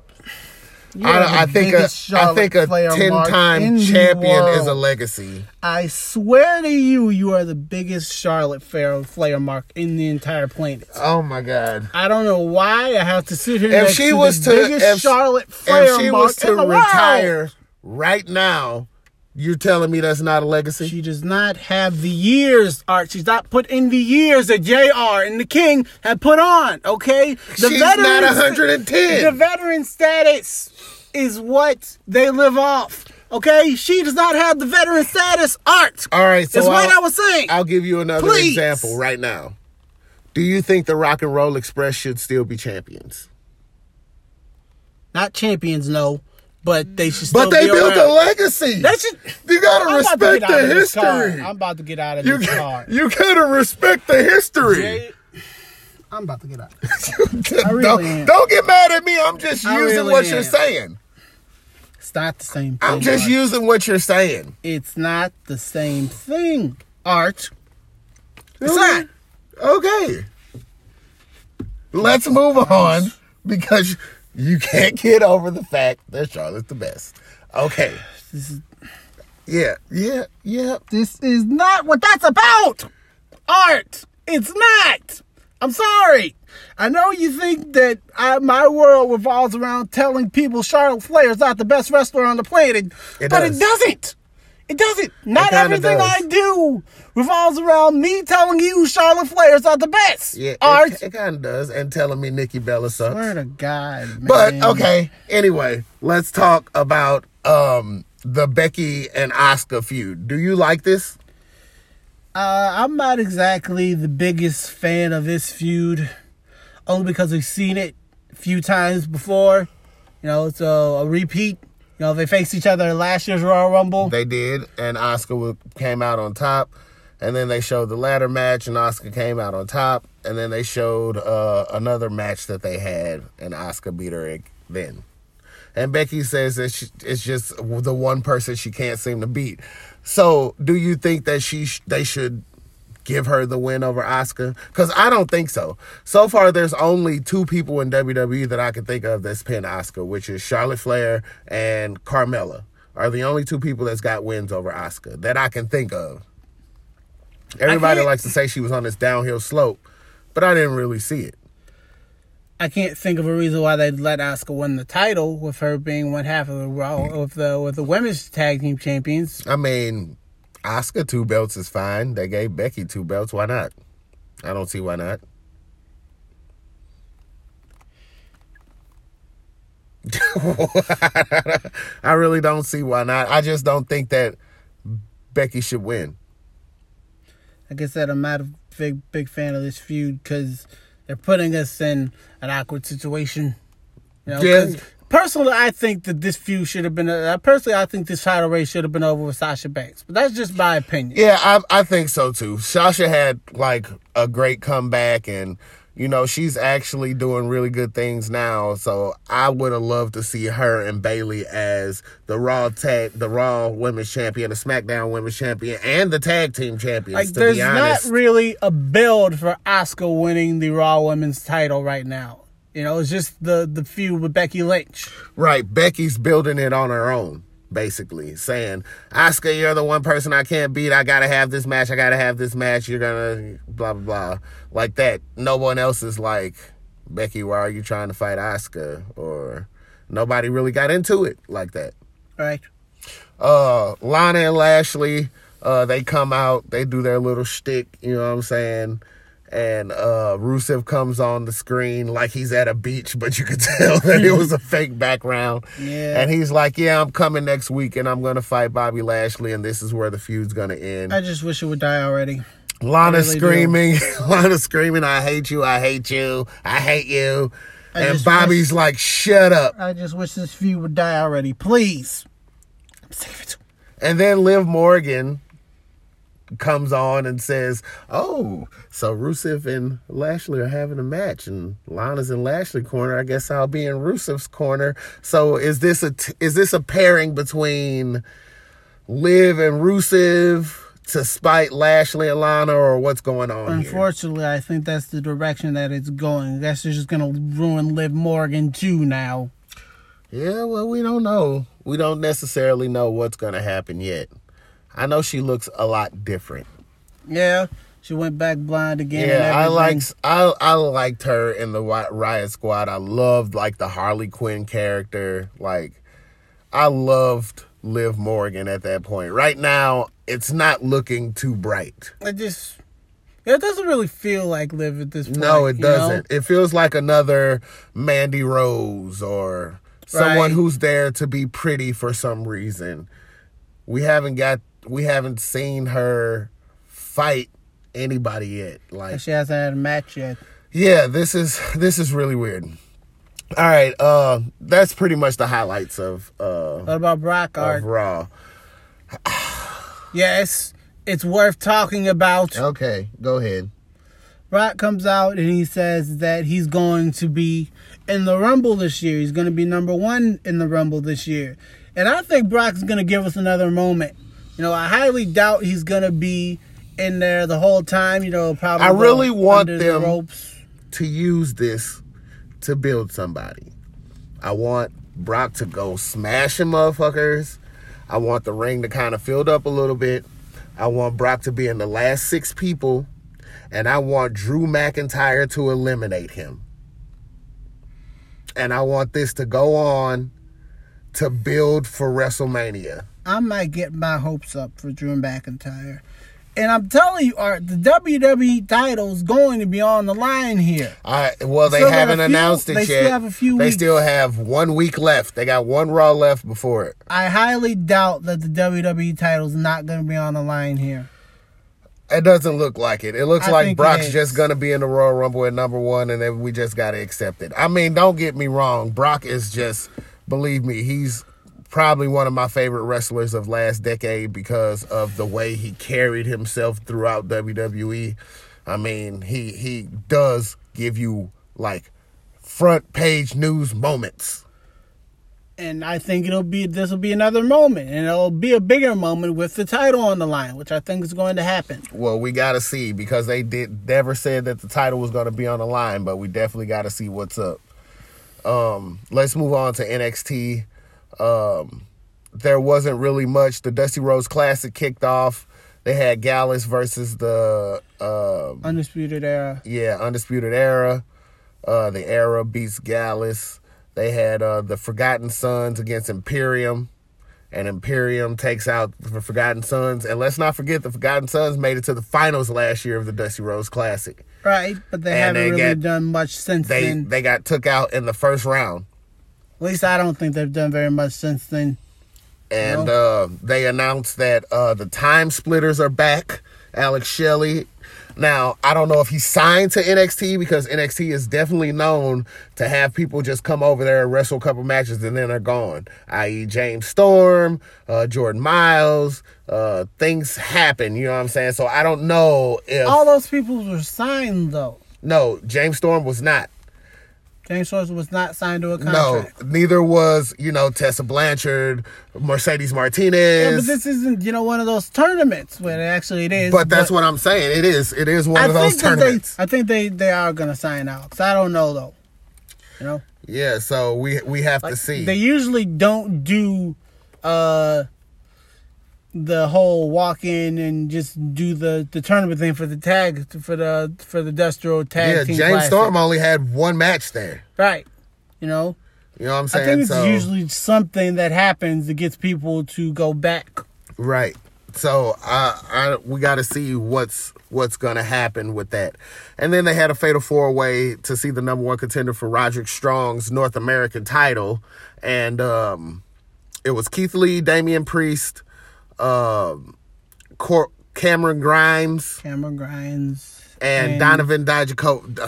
I, I think a, I think a ten-time champion is a legacy. I swear to you, you are the biggest Charlotte Flair, Flair mark in the entire planet. Oh my god. I don't know why I have to sit here If she to was the to biggest if, Charlotte Flair if she mark was to retire world. right now, you're telling me that's not a legacy? She does not have the years, Art. She's not put in the years that JR and the King have put on, okay? The She's not veteran- 110. The veteran status is what they live off, okay? She does not have the veteran status, Art. All right, so That's what I'll- I was saying. I'll give you another Please. example right now. Do you think the Rock and Roll Express should still be champions? not champions, no, but they should still But they built around. a legacy. You gotta I'm respect the of this car. history. I'm about to get out of You, this car. you gotta respect the history. Jay, I'm about to get out. (laughs) Really don't, don't get mad at me. I'm just I using really what am. you're saying. It's not the same thing. I'm just Art. using what you're saying. It's not the same thing, Art. It's Okay. not. Okay. let's move on because you can't get over the fact that Charlotte's the best. Okay. This is, Yeah, yeah, yeah. this is not what that's about. Art. It's not. I'm sorry. I know you think that I, my world revolves around telling people Charlotte Flair is not the best wrestler on the planet, It but does. it doesn't. It doesn't. Not kinda everything does. I do revolves around me telling you Charlotte Flair is not the best. Yeah, Art. it, it kind of does. And telling me Nikki Bella sucks. Swear to God, man. But okay, anyway, let's talk about um the Becky and Asuka feud. Do you like this? Uh, I'm not exactly the biggest fan of this feud, only because we've seen it a few times before. You know, it's a, a repeat. You know, they faced each other in last year's Royal Rumble. They did, and Asuka came out on top. And then they showed the ladder match, and Asuka came out on top. And then they showed uh, another match that they had, and Asuka beat her then. And Becky says that she, it's just the one person she can't seem to beat. So, do you think that she sh- they should give her the win over Asuka? Because I don't think so. So far, there's only two people in WWE that I can think of that's pinned Asuka, which is Charlotte Flair and Carmella. Are the only two people that's got wins over Asuka that I can think of. Everybody likes to say she was on this downhill slope, but I didn't really see it. I can't think of a reason why they'd let Asuka win the title with her being one half of the Raw hmm. with the with the women's tag team champions. I mean, Asuka two belts is fine. They gave Becky two belts. Why not? I don't see why not. (laughs) I really don't see why not. I just don't think that Becky should win. Like I said, I'm not a big big fan of this feud because they're putting us in an awkward situation. You know, Yeah. Personally, I think that this feud should have been. Uh, personally, I think this title race should have been over with Sasha Banks, but that's just my opinion. Yeah, I I think so too. Sasha had like a great comeback and you know, she's actually doing really good things now. So I would have loved to see her and Bayley as the Raw tag the Raw Women's Champion, the SmackDown Women's Champion, and the tag team champions, Like, to there's be honest. not really a build for Asuka winning the Raw Women's title right now. You know, it's just the the feud with Becky Lynch. Right. Becky's building it on her own, basically, saying, Asuka, you're the one person I can't beat. I gotta have this match. I gotta have this match. You're gonna blah blah blah. Like that. No one else is like, Becky, why are you trying to fight Asuka? Or nobody really got into it like that. Right. Uh Lana and Lashley, uh, they come out, they do their little shtick, you know what I'm saying? And uh Rusev comes on the screen like he's at a beach, but you could (laughs) tell that it was a fake background. Yeah. And he's like, Yeah, I'm coming next week and I'm gonna fight Bobby Lashley and this is where the feud's gonna end. I just wish it would die already. Lana really do. screaming, (laughs) Lana screaming, I hate you, I hate you, I hate you. I and Bobby's like, Shut up. I just wish this feud would die already. Please. Save it. And then Liv Morgan comes on and says, "Oh, so Rusev and Lashley are having a match, and Lana's in Lashley corner. I guess I'll be in Rusev's corner. So is this a t- is this a pairing between Liv and Rusev to spite Lashley and Lana, or what's going on here? Unfortunately, I think that's the direction that it's going. That's just going to ruin Liv Morgan too now. Yeah, well, we don't know. We don't necessarily know what's going to happen yet. I know she looks a lot different. Yeah, she went back blind again. and Yeah, I liked I I liked her in the Riot Squad. I loved like the Harley Quinn character. Like I loved Liv Morgan at that point. Right now, it's not looking too bright. It just. It doesn't really feel like Liv at this point. No, it doesn't. It feels like another Mandy Rose or someone Right. who's there to be pretty for some reason. We haven't got we haven't seen her fight anybody yet. Like She hasn't had a match yet. Yeah, this is (laughs) this is really weird. All right, uh that's pretty much the highlights of uh What about Brock of? Raw. Yes, it's worth talking about. Okay, go ahead. Brock comes out and he says that he's going to be in the Rumble this year. He's going to be number one in the Rumble this year. And I think Brock's going to give us another moment. You know, I highly doubt he's going to be in there the whole time. You know, probably I really want them- the ropes. to use this to build somebody. I want Brock to go smashing motherfuckers. I want the ring to kind of fill up a little bit. I want Brock to be in the last six people. And I want Drew McIntyre to eliminate him. And I want this to go on to build for WrestleMania. I might get my hopes up for Drew McIntyre. And I'm telling you, Art, the WWE title is going to be on the line here. I well, they got haven't few- announced it they yet. still have a few they weeks. still have one week left. They got one Raw left before it. I highly doubt that the WWE title is not going to be on the line here. It doesn't look like it. It looks I like Brock's just gonna be in the Royal Rumble at number one, and then we just gotta accept it. I mean, don't get me wrong. Brock is just, believe me, he's probably one of my favorite wrestlers of last decade because of the way he carried himself throughout WWE. I mean, he he does give you like front page news moments. And I think it'll be this will be another moment, and it'll be a bigger moment with the title on the line, which I think is going to happen. Well, we got to see because they did never said that the title was going to be on the line, but we definitely got to see what's up. Um, let's move on to NXT. Um, there wasn't really much. The Dusty Rhodes Classic kicked off. They had Gallus versus the um, Undisputed Era. yeah Undisputed Era. Uh, the Era beats Gallus. They had uh, the Forgotten Sons against Imperium, and Imperium takes out the Forgotten Sons. And let's not forget the Forgotten Sons made it to the finals last year of the Dusty Rhodes Classic. Right, but they And haven't they really get- done much since They then. they got took out in the first round. At least I don't think they've done very much since then. and uh, they announced that uh, the time splitters are back. Alex Shelley. Now I don't know if he signed to NXT because NXT is definitely known to have people just come over there and wrestle a couple matches and then they're gone. I.e., James Storm, uh, Jordan Myles. Uh, things happen. You know what I'm saying? So I don't know if All those people were signed though. no James Storm was not. James Storm was not signed to a contract. No, neither was you know Tessa Blanchard, Mercedes Martinez. Yeah, but this isn't, you know, one of those tournaments where actually it is. But that's what I'm saying. It is. It is one I of those tournaments. They, I think they they are gonna sign Alex. I don't know though. You know, yeah. So we we have to see. they usually don't do uh the whole walk in and just do the the tournament thing for the tag for the for the Destro tag yeah, team. James Classic. Storm only had one match there. right? You know, You know what I'm saying? I think it's so, usually something that happens that gets people to go back. right. So I, I we got to see what's what's gonna happen with that. And then they had a fatal four way to see the number one contender for Roderick Strong's North American title, and um, it was Keith Lee, Damian Priest, um, Cor- Cameron Grimes, Cameron Grimes and, Donovan Dijakovic.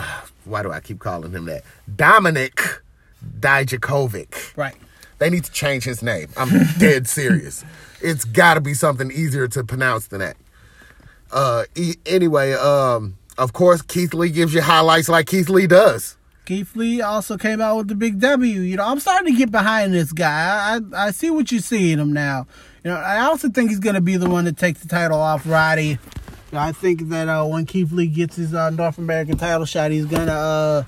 Why do I keep calling him that? Dominic Dijakovic. Right. They need to change his name. I'm (laughs) dead serious. It's got to be something easier to pronounce than that. Uh, e- anyway, um, of course, Keith Lee gives you highlights like Keith Lee does. Keith Lee also came out with the big W. You know, I'm starting to get behind this guy. I I see what you see in him now. You know, I also think he's going to be the one to take the title off Roddy. I think that uh, when Keith Lee gets his uh, North American title shot, he's gonna uh,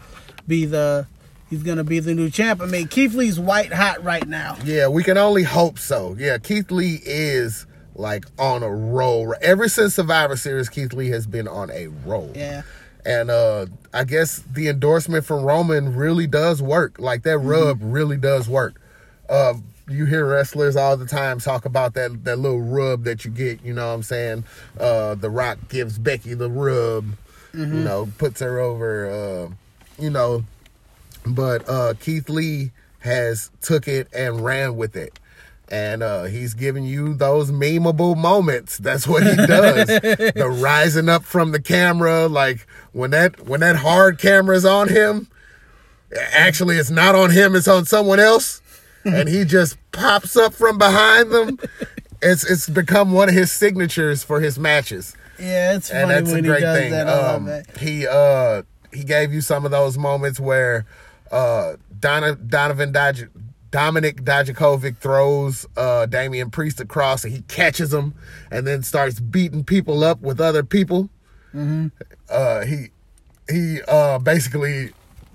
be the he's gonna be the new champ. I mean, Keith Lee's white hot right now. Yeah, we can only hope so. Yeah, Keith Lee is like on a roll. Ever since Survivor Series, Keith Lee has been on a roll. Yeah. And uh I guess the endorsement from Roman really does work. Like that rub really does work. Uh you hear wrestlers all the time talk about that that little rub that you get, you know what I'm saying? Uh The Rock gives Becky the rub, you know, puts her over uh you know, but uh Keith Lee has took it and ran with it. And uh he's giving you those memeable moments. That's what he does. (laughs) the rising up from the camera, like when that when that hard camera's on him, actually it's not on him, it's on someone else. And he just pops up from behind them. It's it's become one of his signatures for his matches Yeah, it's and funny that's a when he great does thing. that. Um, he uh he gave you some of those moments where uh Donna, Donovan Dodge, Dominic Dijakovic throws uh Damian Priest across and he catches him and then starts beating people up with other people. Mm-hmm. Uh he he uh basically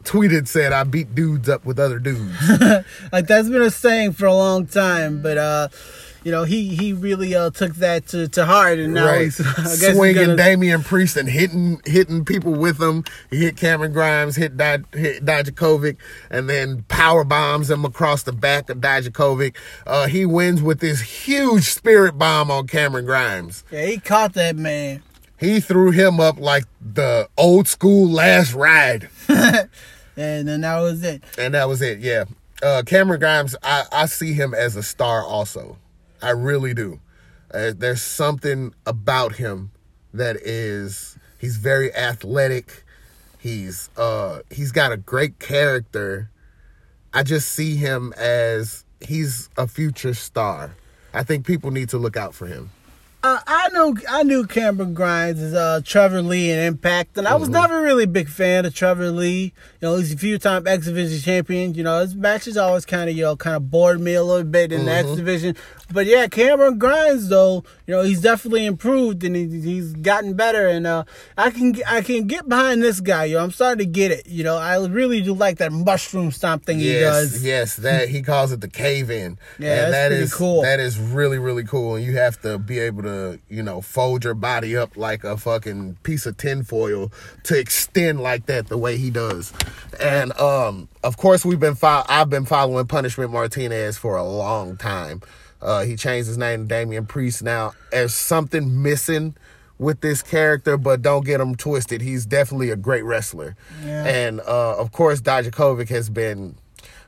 tweeted said I beat dudes up with other dudes. (laughs) like that's been a saying for a long time, but uh, you know he he really uh took that to, to heart, and now right. he's (laughs) I guess he's swinging gonna- Damian Priest and hitting hitting people with him. He hit Cameron Grimes, hit Di- hit Dijakovic, and then power bombs him across the back of Dijakovic. Uh, he wins with this huge spirit bomb on Cameron Grimes. Yeah, he caught that man. He threw him up like the old school last ride. (laughs) And then that was it. And that was it. Yeah. Uh, Cameron Grimes, I, I see him as a star also. I really do. Uh, there's something about him that is he's very athletic. He's uh he's got a great character. I just see him as he's a future star. I think people need to look out for him. Uh, I know I knew Cameron Grimes as uh, Trevor Lee in Impact, and I was never really a big fan of Trevor Lee. You know, he's a few time X Division champion. You know, his matches always kind of you know kind of bored me a little bit in the X Division. But yeah, Cameron Grimes though, you know, he's definitely improved and he, he's gotten better. And uh, I can I can get behind this guy. You know, I'm starting to get it. You know, I really do like that mushroom stomp thing he does. yes, that he calls it the cave in. (laughs) Yeah, and that's that pretty cool. That is really really cool, and you have to be able to you know fold your body up like a fucking piece of tinfoil to extend like that the way he does. And um, of course, we've been fo- I've been following Punishment Martinez for a long time. Uh, he changed his name to Damian Priest now. There's something missing with this character, but don't get him twisted. He's definitely a great wrestler. Yeah. And uh, of course, Dijakovic has been.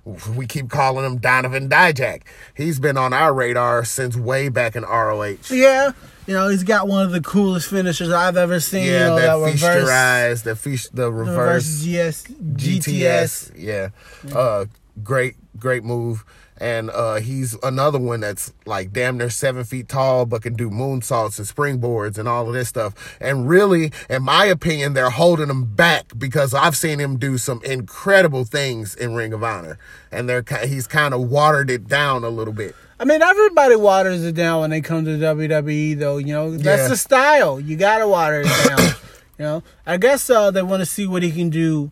We keep calling him Donovan Dijak. He's been on our radar since way back in ROH. Yeah, you know, he's got one of the coolest finishers I've ever seen. you Yeah, know, that, that reverse, the feast, the the reverse, reverse GS, GTS. GTS. Yeah. Uh great, great move. And uh he's another one that's like damn near seven feet tall, but can do moonsaults and springboards and all of this stuff. And really, in my opinion, they're holding him back because I've seen him do some incredible things in Ring of Honor. And they're he's kind of watered it down a little bit. I mean, everybody waters it down when they come to WWE, though. You know, that's Yeah. the style. You gotta water it down. (coughs) you know, I guess uh, they want to see what he can do.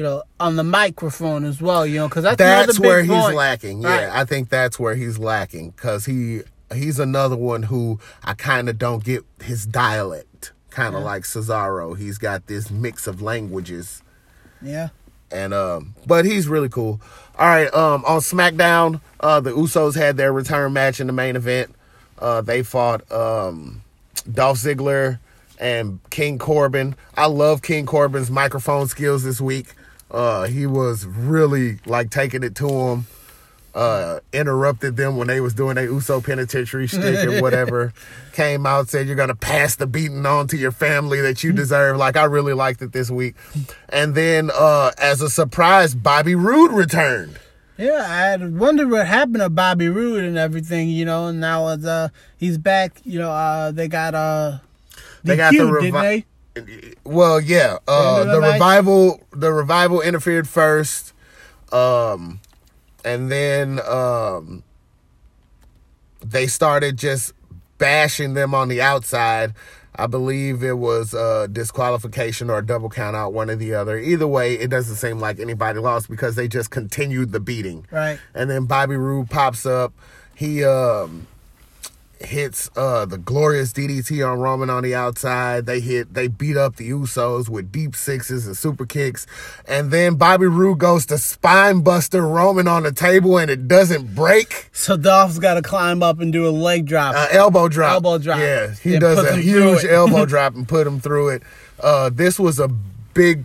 You know, on the microphone as well. You know, because that's that's where he's point. lacking. Right. Yeah, I think that's where he's lacking because he he's another one who I kind of don't get his dialect. Kind of like Cesaro, he's got this mix of languages, Yeah. and um, but he's really cool. All right, um, on SmackDown, uh, the Usos had their return match in the main event. Uh, they fought um, Dolph Ziggler and King Corbin. I love King Corbin's microphone skills this week. Uh, he was really like taking it to him. Uh, interrupted them when they was doing their Uso penitentiary stick or whatever. (laughs) Came out said you're gonna pass the beating on to your family that you deserve. Like I really liked it this week. And then uh, as a surprise, Bobby Roode returned. Yeah, I had wondered what happened to Bobby Roode and everything, you know, and now uh, he's back, you know, uh, they got, uh, They got the revi- they? Well, yeah. Uh, the match? revival, the revival interfered first, um, and then um, they started just bashing them on the outside. I believe it was uh, disqualification or a double count out, one or the other. Either way, it doesn't seem like anybody lost because they just continued the beating. Right. And then Bobby Roode pops up. He um, hits uh, the glorious DDT on Roman on the outside. They hit, they beat up the Usos with deep sixes and super kicks. And then Bobby Roode goes to spine buster Roman on the table and it doesn't break. So Dolph's got to climb up and do a leg drop. Uh, elbow drop. Elbow drop. Yeah, he And does a huge elbow (laughs) drop and put him through it. Uh, this was a big,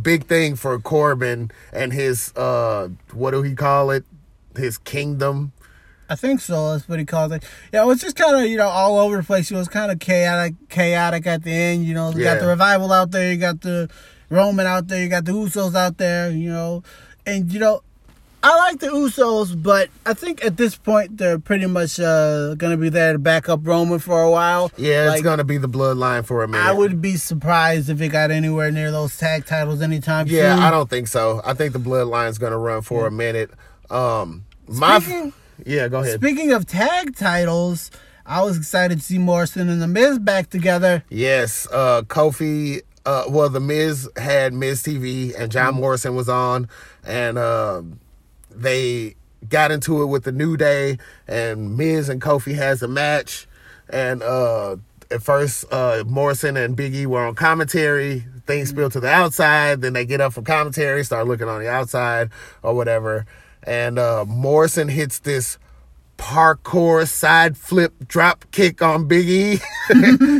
big thing for Corbin and his, uh, what do he call it? His kingdom. I think so. That's what he calls it. Yeah, it was just kind of you know all over the place. It was kind of chaotic, chaotic at the end. You know, you got the revival out there, you got the Roman out there, you got the Usos out there. You know, and you know, I like the Usos, but I think at this point they're pretty much uh, gonna be there to back up Roman for a while. Yeah, it's gonna be the bloodline for a minute. I would be surprised if it got anywhere near those tag titles anytime soon. Yeah, soon. I don't think so. I think the bloodline's gonna run for a minute. Um, my Speaking- yeah, go ahead. Speaking of tag titles, I was excited to see Morrison and the Miz back together. yes, uh, Kofi uh, well, the Miz had Miz TV and John Mm-hmm. Morrison was on, and um, they got into it with the New Day, and Miz and Kofi has a match, and uh, at first uh, Morrison and Big E were on commentary. Things Mm-hmm. spilled to the outside. Then they get up from commentary, start looking on the outside or whatever, and uh, Morrison hits this parkour side flip drop kick on Big E (laughs)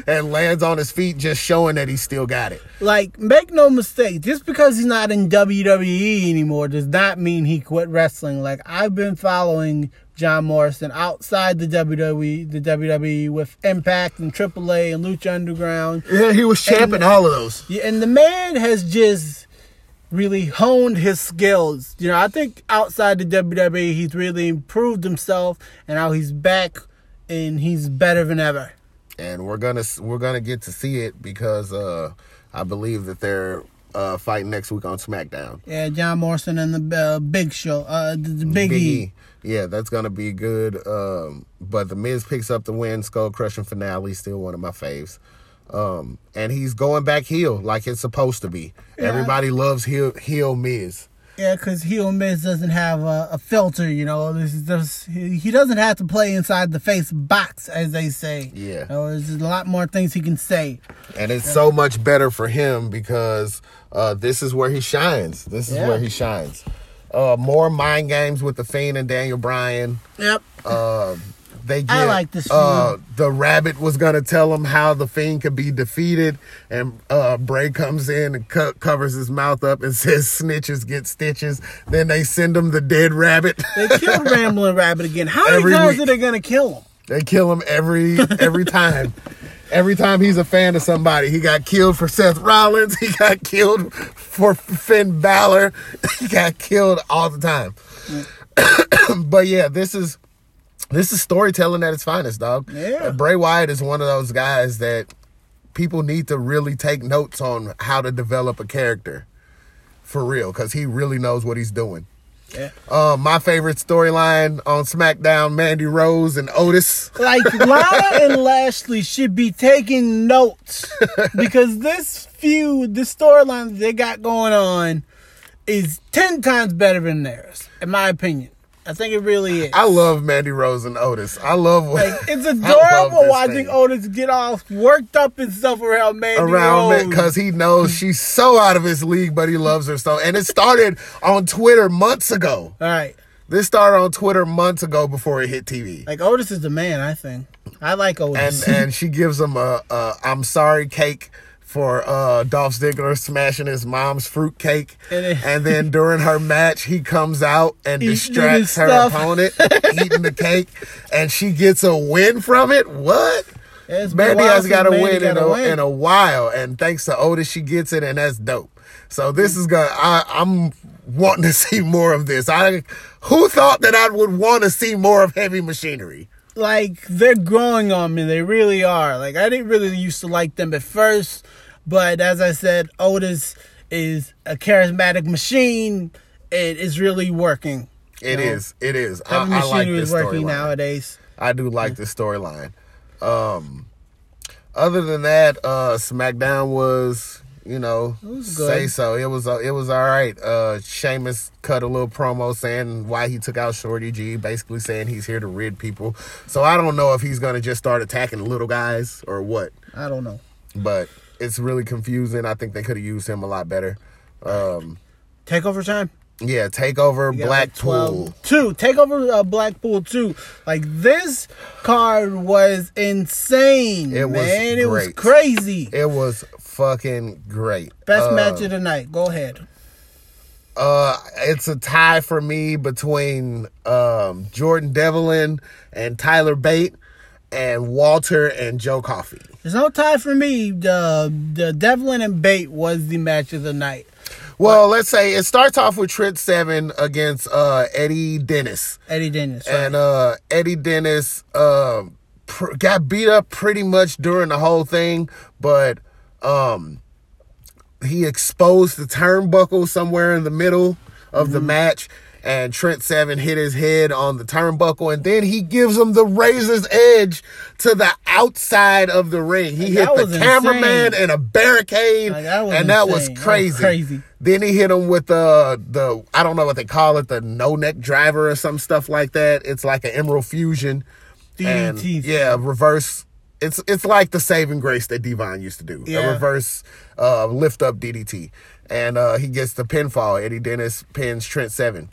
and lands on his feet, just showing that he still got it. Like, make no mistake, just because he's not in WWE anymore does not mean he quit wrestling. Like, I've been following John Morrison outside the WWE, the WWE with Impact and AAA and Lucha Underground. Yeah, he was champing all of those. Yeah, and the man has just really honed his skills. You know, I think outside the WWE, he's really improved himself, and now he's back and he's better than ever. and we're gonna we're gonna get to see it because uh, I believe that they're uh, fighting next week on SmackDown. Yeah, John Morrison and the uh, Big Show, uh, the, the Big, Big E. E. Yeah, that's gonna be good. Um, but the Miz picks up the win, skull crushing finale, still one of my faves. Um, and he's going back heel like it's supposed to be. Yeah. Everybody loves heel heel Miz. Yeah, because Heel Miz doesn't have a, a filter, you know. This is just, he, he doesn't have to play inside the face box, as they say. Yeah. You know, there's a lot more things he can say. and it's so much better for him because uh, this is where he shines. This is Yeah. where he shines. Uh, more mind games with the Fiend and Daniel Bryan. Yep. Uh, they get, I like this Uh, the rabbit was gonna tell him how the Fiend could be defeated, and uh, Bray comes in and co- covers his mouth up and (laughs) says, "Snitches get stitches." Then they send him the dead rabbit. They killed (laughs) Rambling Rabbit again. How many times week. are they going to kill him? They kill him every every time. Every time he's a fan of somebody, he got killed for Seth Rollins. He got killed for Finn Balor. (laughs) He got killed all the time. (coughs) but yeah, this is this is storytelling at its finest, dog. Yeah. Uh, Bray Wyatt is one of those guys that people need to really take notes on how to develop a character for real, because he really knows what he's doing. Yeah. Um, my favorite storyline on SmackDown: Mandy Rose and Otis. Like (laughs) Lana and Lashley should be taking notes because this feud, this storyline they got going on, is ten times better than theirs, in my opinion. I think it really is. I love Mandy Rose and Otis. I love what like it's (laughs) adorable watching thing. Otis get all worked up and stuff around Mandy around Rose. because he knows (laughs) she's so out of his league, but he loves her so. And it started on Twitter months ago. all right, This started on Twitter months ago before it hit TV. like Otis is the man. I think I like And Otis. and (laughs) she gives him a, a I'm sorry cake for uh, Dolph Ziggler smashing his mom's fruitcake. And it- And then during her match, he comes out and distracts her stuff. opponent eating the cake, and she gets a win from it. What? It's Mandy has got a win in a, win. in a while, and thanks to Otis, she gets it, and that's dope. So this is gonna. I, I'm wanting to (laughs) see more of this. I who thought that I would want to see more of Heavy Machinery? like they're growing on me. They really are. Like I didn't really used to like them at first, but as I said, Otis is a charismatic machine. It is really working. It know, is. It is. I, I like machinery this is working storyline. nowadays. I do like the storyline. Um, other than that, uh, SmackDown was, you know, say so. It was, uh, it was all right. Uh, Sheamus cut a little promo saying why he took out Shorty G, basically saying he's here to rid people. So I don't know if he's gonna just start attacking little guys or what, I don't know. but it's really confusing. I think they could have used him a lot better. Um, Takeover time. yeah, Takeover like, Blackpool. 12 Two. Takeover uh, Blackpool two. Like this card was insane. It was man. It was crazy. It was fucking great. Best Uh, match of the night. Go ahead. Uh, it's a tie for me between um, Jordan Devlin and Tyler Bate, and Walter and Joe Coffey. There's no tie for me. The the Devlin and Bate was the match of the night. Well, let's say it starts off with Trent Seven against uh, Eddie Dennis, Eddie Dennis. Right? and uh, Eddie Dennis uh, pr- got beat up pretty much during the whole thing, but um, he exposed the turnbuckle somewhere in the middle of the match. And Trent Seven hit his head on the turnbuckle, and then he gives him the razor's edge to the outside of the ring. He Like, hit the cameraman insane. and a barricade, Like, that and that was insane. That was crazy. crazy. Then he hit him with the the I don't know what they call it, the no neck driver or some stuff like that. It's like an Emerald Fusion. And, DDT. yeah, reverse. It's it's like the saving grace that Devon used to do. Yeah. A reverse uh, lift up DDT, and uh, he gets the pinfall. Eddie Dennis pins Trent Seven,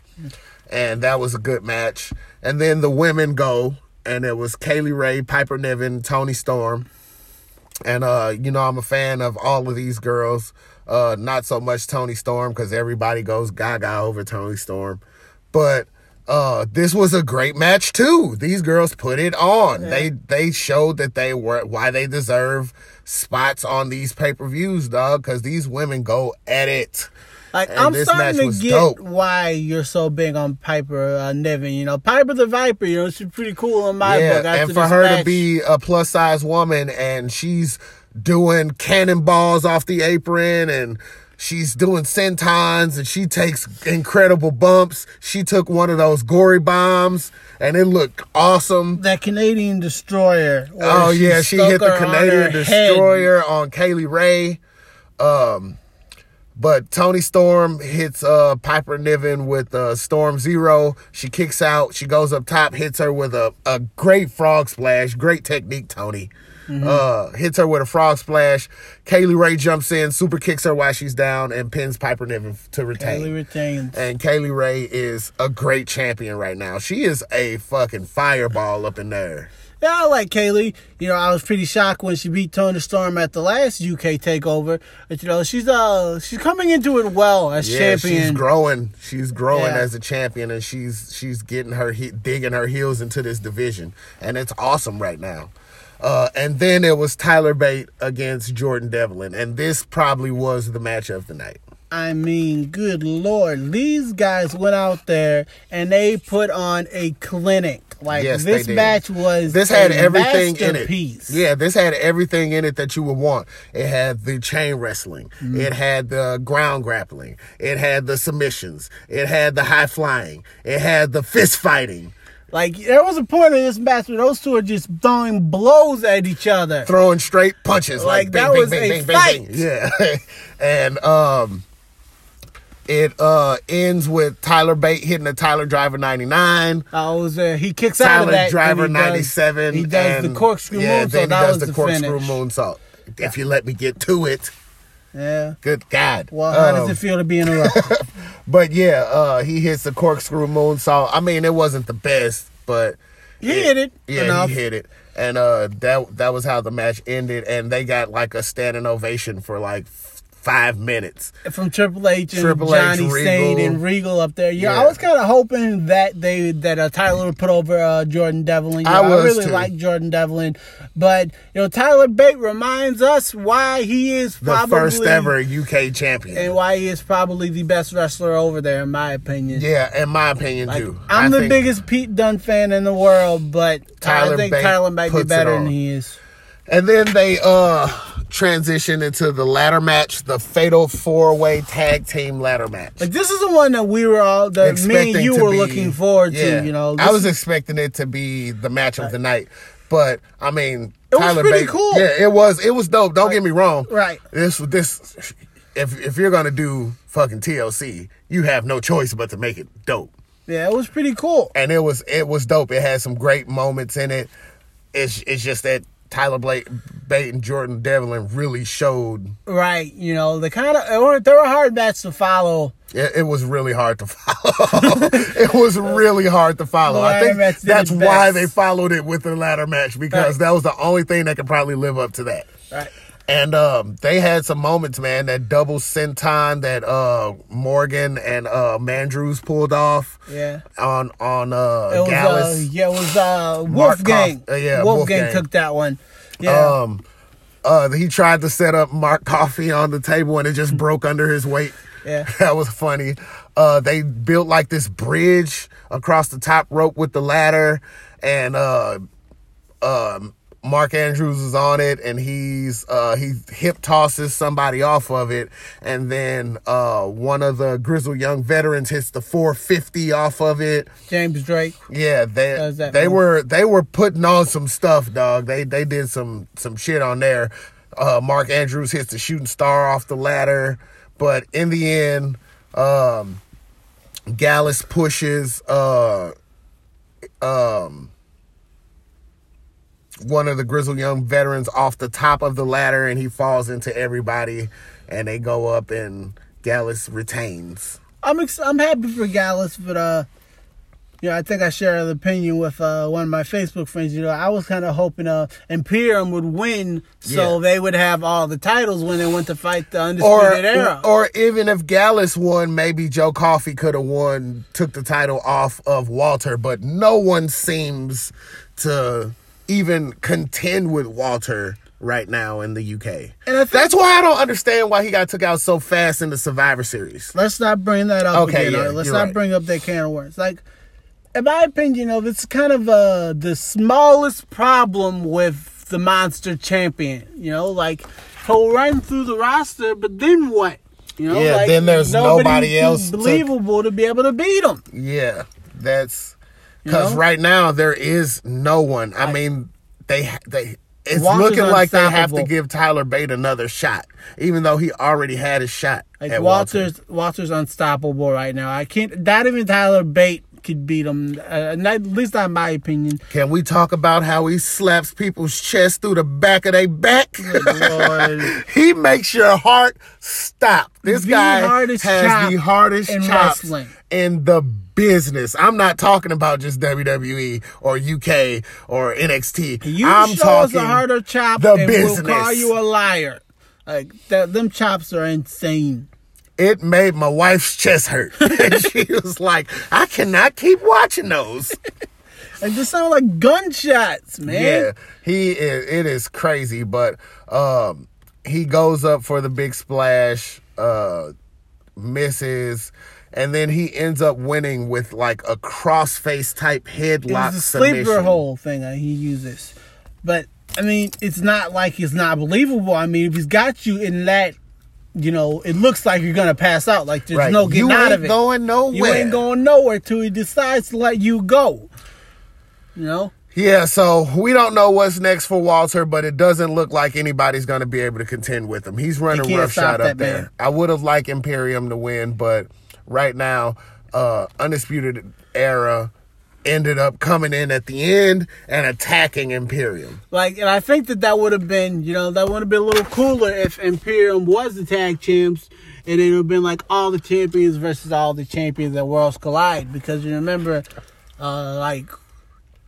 and that was a good match. And then the women go, and it was Kay Lee Ray, Piper Niven, Toni Storm, and uh, you know I'm a fan of all of these girls. Uh, not so much Toni Storm because everybody goes gaga over Toni Storm, but uh, this was a great match too. These girls put it on. They they showed that they were why they deserve spots on these pay per views, dog. Because these women go at it. Like And I'm starting to get dope. why you're so big on Piper uh, Niven. You know, Piper the Viper. You know, she's pretty cool in my book. Yeah, after and for her match. to be a plus size woman and she's doing cannonballs off the apron and she's doing centons and she takes incredible bumps. She took one of those gory bombs and it looked awesome. that Canadian destroyer. Oh yeah, she hit the Canadian her head. destroyer on Kay Lee Ray. Um but Toni Storm hits uh Piper Niven with uh Storm Zero. She kicks out, she goes up top, hits her with a, a great frog splash. Great technique, Toni. Uh hits her with a frog splash. Kay Lee Ray jumps in, super kicks her while she's down, and pins Piper Niven to retain. Kaylee retains. And Kay Lee Ray is a great champion right now. She is a fucking fireball up in there. Yeah, I like Kaylee. You know, I was pretty shocked when she beat Toni Storm at the last UK takeover. But you know, she's uh she's coming into it well as Yeah, champion. she's growing. She's growing Yeah. as a champion, and she's she's getting her he- digging her heels into this division, and it's awesome right now. Uh, and then it was Tyler Bate against Jordan Devlin, and this probably was the match of the night. I mean, good lord, these guys went out there and they put on a clinic. Like Yes, this match was This had a everything in it. Yeah, this had everything in it that you would want. It had the chain wrestling. Mm. It had the ground grappling. It had the submissions. It had the high flying. It had the fist fighting. Like there was a point in this match where those two are just throwing blows at each other. throwing straight punches like, Like, bing, that bing, was bing, a fight. (laughs) Yeah, and um, it uh ends with Tyler Bate hitting the Tyler Driver ninety nine. I was uh, he kicks out of Tyler that. Driver and he does- ninety seven. He does the corkscrew yeah, moonsault. Then That he does the corkscrew finish. moonsault. If you let me get to it, Yeah. good God. Well, how does Um, it feel to be interrupted? (laughs) But yeah, uh, he hits the corkscrew moonsault. I mean, it wasn't the best, but He hit it Yeah, enough. he hit it, and uh, that that was how the match ended. And they got like a standing ovation for like five minutes. from Triple H and Triple H, Johnny Saint and Regal up there. Yeah, Yeah. I was kind of hoping that they that uh, Tyler would put over uh, Jordan Devlin. You I know, was really too. like Jordan Devlin, but you know Tyler Bate reminds us why he is The first ever UK champion. and why he is probably the best wrestler over there, in my opinion. yeah, in my opinion Like, too. I'm I the biggest Pete Dunne fan in the world, but Tyler I think Bate Tyler might be better than he is. And then they uh transition into the ladder match, the fatal four way tag team ladder match. Like this is the one that we were all that me and you were be- looking forward yeah. to. You know, I was is- expecting it to be the match of the night, but I mean, It was pretty Bate, cool. Yeah, it was. It was dope. Don't get me wrong. Right. This this if if you're gonna do fucking TLC, you have no choice but to make it dope. yeah, it was pretty cool. And it was it was dope. It had some great moments in it. It's it's just that Tyler Blake, Bate and Jordan Devlin really showed. Right, you know, the kind of they were, hard match to follow. It, it was really hard to follow. (laughs) it was really hard to follow. I think that's why best. they followed it with the ladder match because Right. that was the only thing that could probably live up to that. Right. And um, they had some moments, man. That double senton that uh, Morgan and uh, Mandrews pulled off Yeah. on on uh, It was Gallus. uh, yeah, it was uh Wolfgang. Koff- uh, yeah, Wolfgang, Wolfgang. took that one. Yeah. Um, uh, he tried to set up Mark Coffey on the table and it just (laughs) broke under his weight. Yeah. (laughs) that was funny. Uh, they built like this bridge across the top rope with the ladder, and uh, um, Mark Andrews is on it, and he's uh, he hip tosses somebody off of it, and then uh, one of the grizzled young veterans hits the 450 off of it. James Drake. Yeah, they they mean? were they were putting on some stuff, dog. They they did some some shit on there. Uh, Mark Andrews hits the shooting star off the ladder, but in the end, um, Gallus pushes uh, um, one of the grizzled young veterans off the top of the ladder, and he falls into everybody, and they go up, and Gallus retains. I'm ex- I'm happy for Gallus, but uh, you know, I think I share an opinion with uh one of my Facebook friends. You know, I was kind of hoping uh Imperium would win, so Yeah. they would have all the titles when they went to fight the or undisputed era. or even if Gallus won, maybe Joe Coffey could have won, took the title off of Walter, but no one seems to even contend with Walter right now in the UK. And I think- That's why I don't understand why he got took out so fast in the Survivor Series. Let's not bring that up Okay, again. yeah. Let's not right. bring up that can of worms. Like, in my opinion, know, it's kind of uh the smallest problem with the monster champion. You know, like he'll run through the roster, but then what? You know, Yeah, like, then there's nobody else to- believable to be able to beat him. Yeah, that's because right now there is no one. I mean, they they. It's Walter's looking like they have to give Tyler Bate another shot, even though he already had his shot. Like at Walter. Walter's Walter's unstoppable right now. I can't. Not even Tyler Bate could beat him. Uh, not, at least not in my opinion. Can we talk about how he slaps people's chest through the back of their back? (laughs) He makes your heart stop. This The guy has chop the hardest chops wrestling. In the business. I'm not talking about just WWE or UK or NXT. You I'm show talking us a harder chop, the and business. we'll call you a liar. Like that, them chops are insane. it made my wife's chest hurt. (laughs) and she was like, I cannot keep watching those. (laughs) And just sound like gunshots, man. Yeah, he is. It is crazy, but um, he goes up for the big splash, uh, misses, and then he ends up winning with like a crossface type headlock was a sleeper submission. hole thing that he uses. But I mean, it's not like it's not believable. I mean, if he's got you in that, you know, it looks like you're gonna pass out. Like there's Right. no getting You out of it. You're going nowhere. You ain't going nowhere till he decides to let you go. You know. Yeah, so we don't know what's next for Walter, but it doesn't look like anybody's going to be able to contend with him. He's running roughshod up there. man. I would have liked Imperium to win, but right now, uh, Undisputed Era ended up coming in at the end and attacking Imperium. Like, and I think that that would have been, you know, that would have been a little cooler if Imperium was the tag champs, and it would have been like all the champions versus all the champions at Worlds Collide. Because you remember, uh, like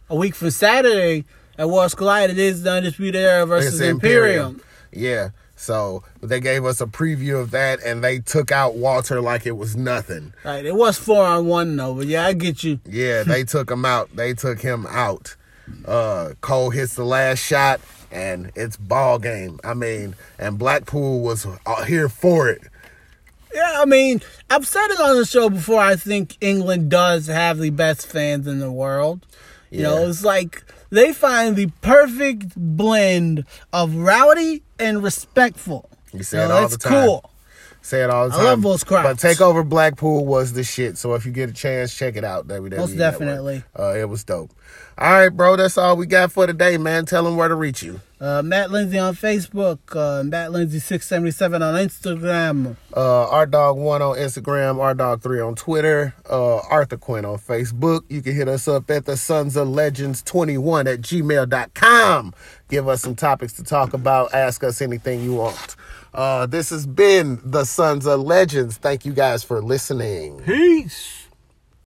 a week from Saturday at Worlds Collide, it is the Undisputed Era versus It's Imperium. Yeah. So they gave us a preview of that and they took out Walter like it was nothing. Right, it was four on one though, but yeah, I get you. Yeah, (laughs) they took him out. They took him out. Uh, Cole hits the last shot, and it's ball game. I mean, and Blackpool was uh, here for it. Yeah, I mean, I've said it on the show before. I think England does have the best fans in the world. You know, it's like they find the perfect blend of rowdy and respectful. You say it all the time. cool. Say it all the time. I love those crowds. But Takeover Blackpool was the shit. So if you get a chance, check it out. WWE. Most definitely. Uh, it was dope. All right, bro. That's all we got for today, man. Tell them where to reach you. Uh, Matt Lindsay on Facebook, uh, Matt Lindsay six seventy seven on Instagram. Uh, R Dog One on Instagram, R Dog Three on Twitter, uh, Arthur Quinn on Facebook. You can hit us up at the Sons of Legends 21 at gmail.com. Give us some topics to talk about. Ask us anything you want. Uh, this has been the Sons of Legends. Thank you guys for listening. Peace.